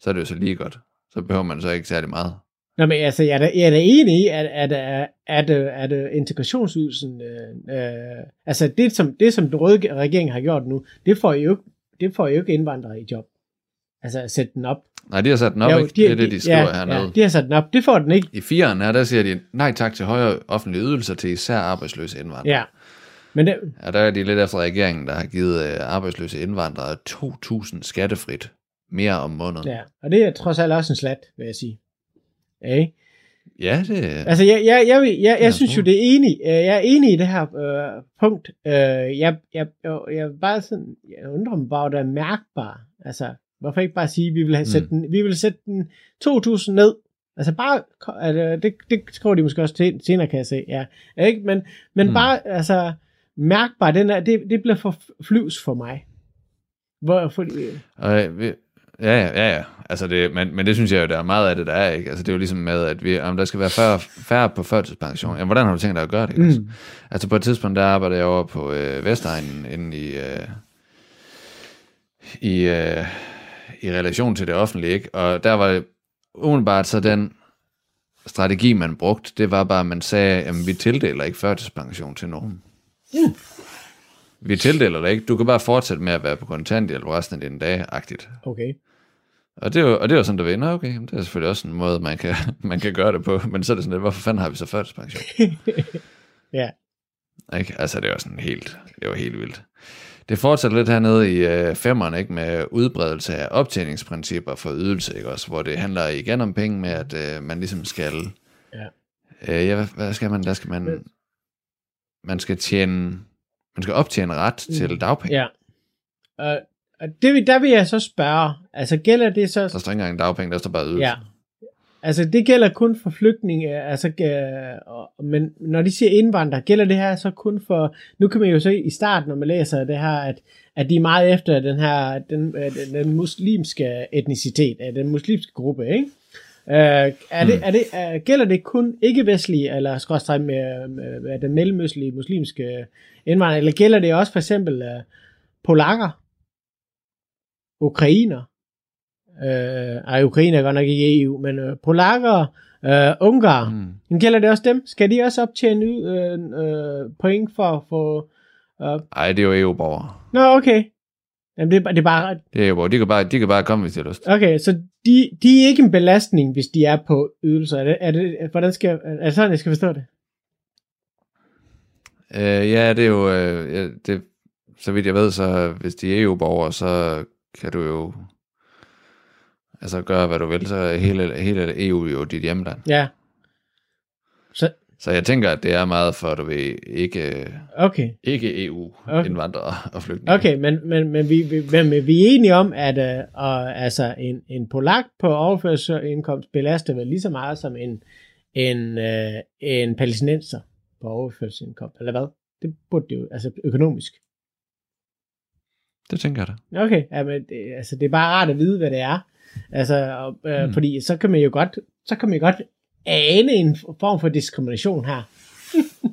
så er det jo så lige godt. Så behøver man så ikke særlig meget. Nå, men altså, jeg er da, jeg er da enig i, at, at, at, at, at, at integrationsydelsen, øh, øh, altså det som, det, som den røde regering har gjort nu, det får jo ikke, det får jo ikke indvandrere i job. Altså at sætte den op. Nej, de har sat den op, Ja, ikke? Det er det, de skriver ja, hernede. Ja, de har sat den op. Det får den ikke. I firen her, der siger de nej tak til højere offentlige ydelser til især arbejdsløse indvandrere. Ja. Men det, Ja, der er de lidt efter regeringen, der har givet øh, arbejdsløse indvandrere 2.000 skattefrit mere om måneden. Ja, og det er trods alt også en slat, vil jeg sige. Ja, ikke? ja det Altså, jeg, jeg, jeg, jeg, jeg, jeg synes jo, tror. det er enig. Øh, Jeg er enig i det her øh, punkt. Øh, jeg, jeg, jeg, jeg, bare sådan, jeg undrer mig bare, det er mærkbar. Altså, hvorfor ikke bare sige, at vi vil, have sætte den, vi vil sætte den 2.000 ned? Altså bare, øh, det, det skriver de måske også til, senere, kan jeg se. Ja, ikke? Men, men Mm. bare, altså, mærkbar, den er, det, det bliver for flyvs for mig. Hvor, Og, øh, ja, ja, ja. Altså det, men, men det synes jeg jo, der er meget af det, der er, ikke? Altså det er jo ligesom med, at vi, om der skal være færre, færre på førtidspension. Jamen, hvordan har du tænkt dig at gøre det? Ikke? Mm. Altså på et tidspunkt, der arbejder jeg over på øh, Vestegnen, inde i, øh, i, øh, i relation til det offentlige, ikke? Og der var umiddelbart så den strategi, man brugte, det var bare, at man sagde, at vi tildeler ikke førtidspension til nogen. Mm. Vi tildeler det ikke. Du kan bare fortsætte med at være på kontanthjælp resten af dine dage, agtigt. okay. Og det er jo, og det er jo sådan, der vinder, okay, det er selvfølgelig også en måde, man kan, man kan gøre det på, men så er det sådan lidt, hvorfor fanden har vi så førtidspension? Ja. Ikke? Altså, det er jo sådan helt, det jo helt vildt. Det fortsætter lidt hernede i øh, femmeren, ikke, med udbredelse af optjeningsprincipper for ydelse, ikke også, hvor det handler igen om penge med, at øh, man ligesom skal, Ja. øh, ja, hvad, hvad skal man, der skal man, man skal tjene, man skal optjene ret til dagpenge. Ja. Og, og det, der vil jeg så spørge, altså gælder det så... Der står ikke engang dagpenge, der står bare ydelse. Ja. Altså det gælder kun for flygtninge, altså, øh, men når de siger indvandrere, gælder det her så kun for, nu kan man jo se i starten, når man læser det her, at, at de er meget efter den her, den, øh, den, den muslimske etnicitet, øh, den muslimske gruppe, ikke? Øh, er det, er det, er, gælder det kun ikke-vestlige, eller skråstrej med, med, med den mellemøstlige muslimske indvandrere, eller gælder det også for eksempel øh, polakker, ukrainer, øh, ej, Ukraine er godt nok ikke EU, men øh, polakker, øh, ungar, Mm. mm. gælder det også dem? Skal de også optjene øh, øh, point for at få... Øh, Ej, det er jo EU-borgere. nå, okay. Jamen, det, er, bare- det er bare... Det er EU-borgere. De kan bare, de kan bare komme, hvis de har lyst. Okay, så de, de er ikke en belastning, hvis de er på ydelser. Er det, er det, hvordan skal, er det sådan, jeg skal forstå det? Øh, ja, det er jo, øh, det, så vidt jeg ved, så hvis de er EU-borgere, så kan du jo altså gøre, hvad du vil, så er hele, hele EU jo dit hjemland. Ja. Så, Så jeg tænker, at det er meget for, du ved, ikke, okay. ikke EU-indvandrere og flygtninge. Okay, men, men, men, vi, vi, men vi er enige om, at øh, og, altså, en, en polak på overførselsindkomst belaster vel lige så meget som en, en, øh, en palæstinenser på overførselsindkomst, eller hvad? Det burde det jo, altså økonomisk. Det tænker jeg da. Okay, ja, men det, altså, det er bare rart at vide, hvad det er. Altså, og, øh, Mm. mm. fordi så kan man jo godt, så kan man jo godt ane en form for diskrimination her.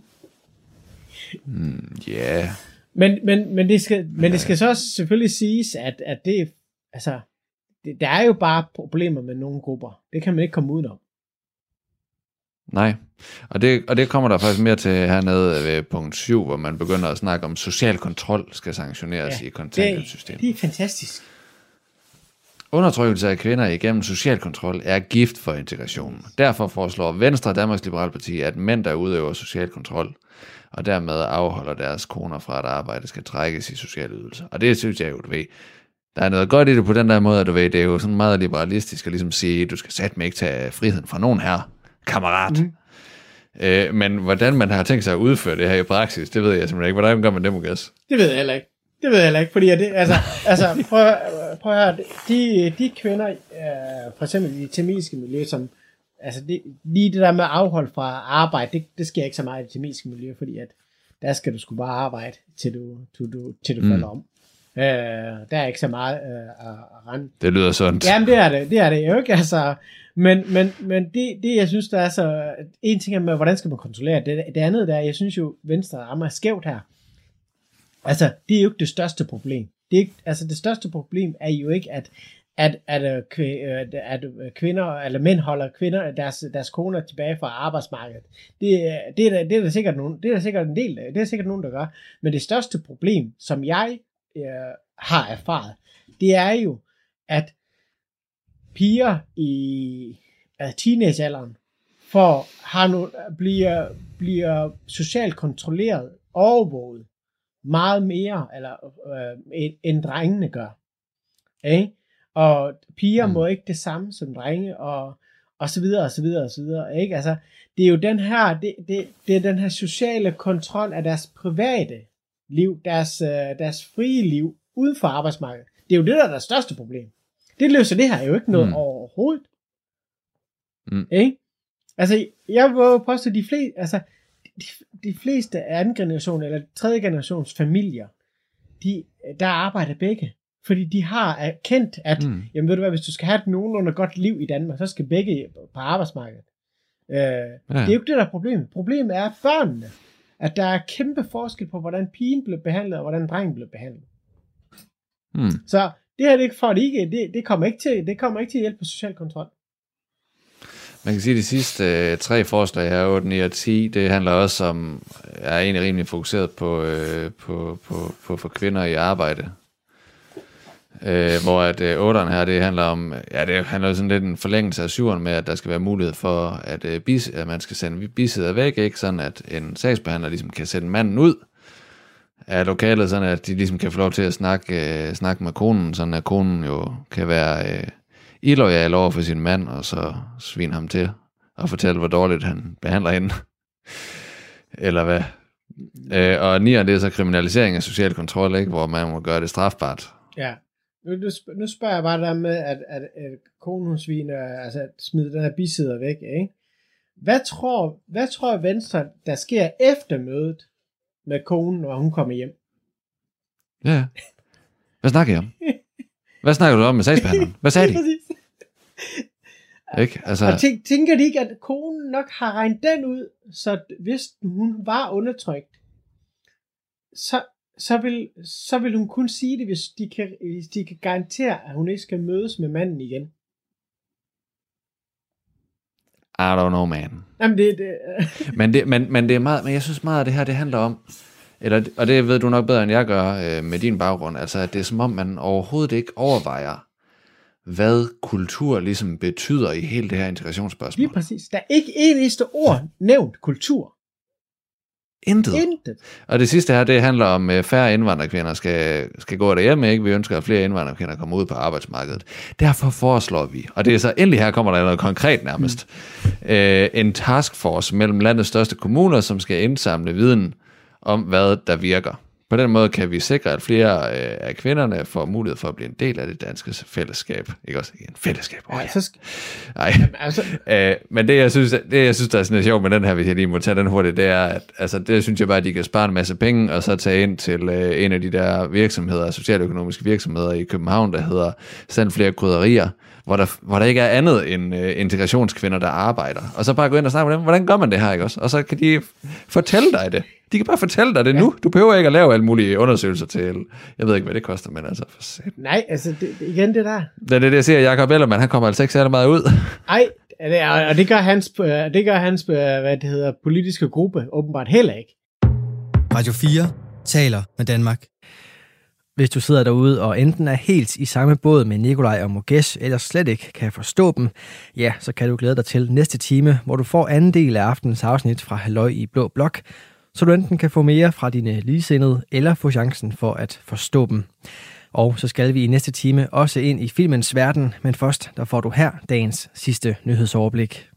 Mm, Ja, yeah. Men, men, men, det skal, men det skal så også selvfølgelig siges, at, at det, altså, det, der er jo bare problemer med nogle grupper. Det kan man ikke komme udenom. Nej. Og det, og det kommer der faktisk mere til hernede ved punkt 7, hvor man begynder at snakke om social kontrol skal sanktioneres ja, i Det, kontanthjælpssystemet. det er fantastisk. Undertrykkelse af kvinder igennem social kontrol er gift for integrationen. Derfor foreslår Venstre Danmarks Liberale Parti, at mænd, der udøver social kontrol, og dermed afholder deres koner fra at arbejde, skal trækkes i sociale ydelser. Og det synes jeg jo, du ved, der er noget godt i det på den der måde, at du ved, det er jo sådan meget liberalistisk at ligesom sige, du skal satme ikke tage friheden fra nogen her, kammerat. Mm. Øh, men hvordan man har tænkt sig at udføre det her i praksis, det ved jeg simpelthen ikke. Hvordan gør man det, Mugas? Det ved jeg heller ikke. Det ved jeg heller ikke, fordi det, altså, altså prøv, prøv at høre, de, de kvinder, øh, for eksempel i det tamilske miljø, som, altså det, lige det der med at afholde fra arbejde, det, det sker ikke så meget i det tamilske miljø, fordi at der skal du sgu bare arbejde, til du, til du, til du Mm. mm. falder om. Øh, der er ikke så meget øh, at, at rende. Det lyder sådan. Jamen det er det, det er det jo ikke, altså. Men, men, men det, det, jeg synes, der er så... En ting er med, hvordan skal man kontrollere det. Det andet der, jeg synes jo, Venstre rammer skævt her. Altså, det er jo ikke det største problem. Det, er ikke, altså, det største problem er jo ikke, at, at, at, øh, øh, at øh, kvinder, eller mænd holder kvinder, deres, deres koner tilbage fra arbejdsmarkedet. Det, det, er, der- det, er der sikkert nogen, det er der sikkert en del af. Det er der sikkert nogen, der gør. Men det største problem, som jeg øh, har erfaret, det er jo, at piger i altså teenagealderen får, har nu, bliver, bliver socialt kontrolleret, overvåget meget mere, eller, øh, end, drengene gør. Ikke? Og piger Mm. må ikke det samme som drenge, og, og så videre, og så videre, og så videre. Ikke? Altså, det er jo den her, det, det, det er den her sociale kontrol af deres private liv, deres, øh, deres frie liv, uden for arbejdsmarkedet. Det er jo det, der er det største problem. Det løser det her jo ikke noget Mm. overhovedet. Mm. Ikke? Altså, jeg vil påstå, at de fleste, altså, de, de fleste anden generation, eller tredje generations familier, de, der arbejder begge. Fordi de har erkendt, at, Mm. jamen ved du hvad, hvis du skal have et nogenlunde godt liv i Danmark, så skal begge på arbejdsmarkedet. Øh, ja. Det er jo ikke det, der er problemet. Problemet er børnene. At der er kæmpe forskel på, hvordan pigen blev behandlet, og hvordan drengen blev behandlet. Mm. Så det her, det er ikke for, at ikke, det, det, kommer ikke til, det kommer ikke til at hjælpe på social kontrol. Man kan sige, at de sidste øh, tre forslag her, 8, 9 og 10, det handler også om, er egentlig rimelig fokuseret på, øh, på, på, på for kvinder i arbejde. Øh, hvor at øh, 8'eren her, det handler om, ja, det handler sådan lidt en forlængelse af 7'eren med, at der skal være mulighed for, at, øh, bis, at man skal sende bisidder væk, ikke? sådan at en sagsbehandler ligesom kan sende manden ud af lokalet, sådan at de ligesom kan få lov til at snakke, øh, snakke med konen, sådan at konen jo kan være øh, illoyal over for sin mand, og så svine ham til og fortælle, hvor dårligt han behandler hende. Eller hvad? Øh, og 9'eren, det er så kriminalisering af social kontrol, ikke? hvor man må gøre det strafbart. Ja. Nu, nu, nu spørger jeg bare der med, at, at, at konen hun sviner, altså at smide den her bisidder væk, ikke? Hvad tror, hvad tror Venstre, der sker efter mødet med konen, når hun kommer hjem? Ja. Hvad snakker I om? Hvad snakker du om med sagsbehandleren? Hvad sagde de? Ikke? Altså, Og tænk, tænker de ikke, at konen nok har regnet den ud, så hvis hun var undertrykt, så, så, vil, så vil hun kun sige det, hvis de, kan, hvis de kan garantere, at hun ikke skal mødes med manden igen. I don't know, man. Jamen det, det Men det, men, men det er meget, men jeg synes meget, at det her, det handler om, eller, og det ved du nok bedre, end jeg gør øh, med din baggrund, altså at det er som om, man overhovedet ikke overvejer, hvad kultur ligesom betyder i hele det her integrationsspørgsmål. lige præcis. Der er ikke en eneste ord nævnt kultur. Intet. Intet. Og det sidste her, det handler om, at færre indvandrerkvinder skal, skal gå derhjemme, ikke? Vi ønsker, at flere indvandrerkvinder kommer ud på arbejdsmarkedet. Derfor foreslår vi, og det er så endelig her kommer der noget konkret nærmest, mm. øh, en taskforce mellem landets største kommuner, som skal indsamle viden om, hvad der virker. På den måde kan vi sikre, at flere øh, af kvinderne får mulighed for at blive en del af det danske fællesskab. Ikke også? En fællesskab. Oh, Ja, så skal, Ej. altså, Øh, men det jeg, synes, det, jeg synes, der er sådan lidt sjovt med den her, hvis jeg lige må tage den hurtigt, det er, at altså, det synes jeg bare, at de kan spare en masse penge, og så tage ind til øh, en af de der virksomheder, socialøkonomiske virksomheder i København, der hedder Sand flere krydderier, hvor der, hvor der ikke er andet end øh, integrationskvinder, der arbejder. Og så bare gå ind og snakke med dem, hvordan gør man det her, ikke også? Og så kan de fortælle dig det. De kan bare fortælle dig det ja. nu. Du behøver ikke at lave alle mulige undersøgelser til, jeg ved ikke, hvad det koster, men altså, for sat. nej, altså det, det, igen det der. Det er det, jeg siger, Jacob Ellermann, han kommer altså ikke særlig meget ud. Ej, Og det, og og det gør hans, øh, det gør hans øh, hvad det hedder, politiske gruppe åbenbart heller ikke. Radio 4 taler med Danmark. Hvis du sidder derude og enten er helt i samme båd med Nikolaj og Mogesh, eller slet ikke kan forstå dem, ja, så kan du glæde dig til næste time, hvor du får anden del af aftenens afsnit fra Halløj i Blå Blok, så du enten kan få mere fra dine ligesindede, eller få chancen for at forstå dem. Og så skal vi i næste time også ind i filmens verden, men først der får du her dagens sidste nyhedsoverblik.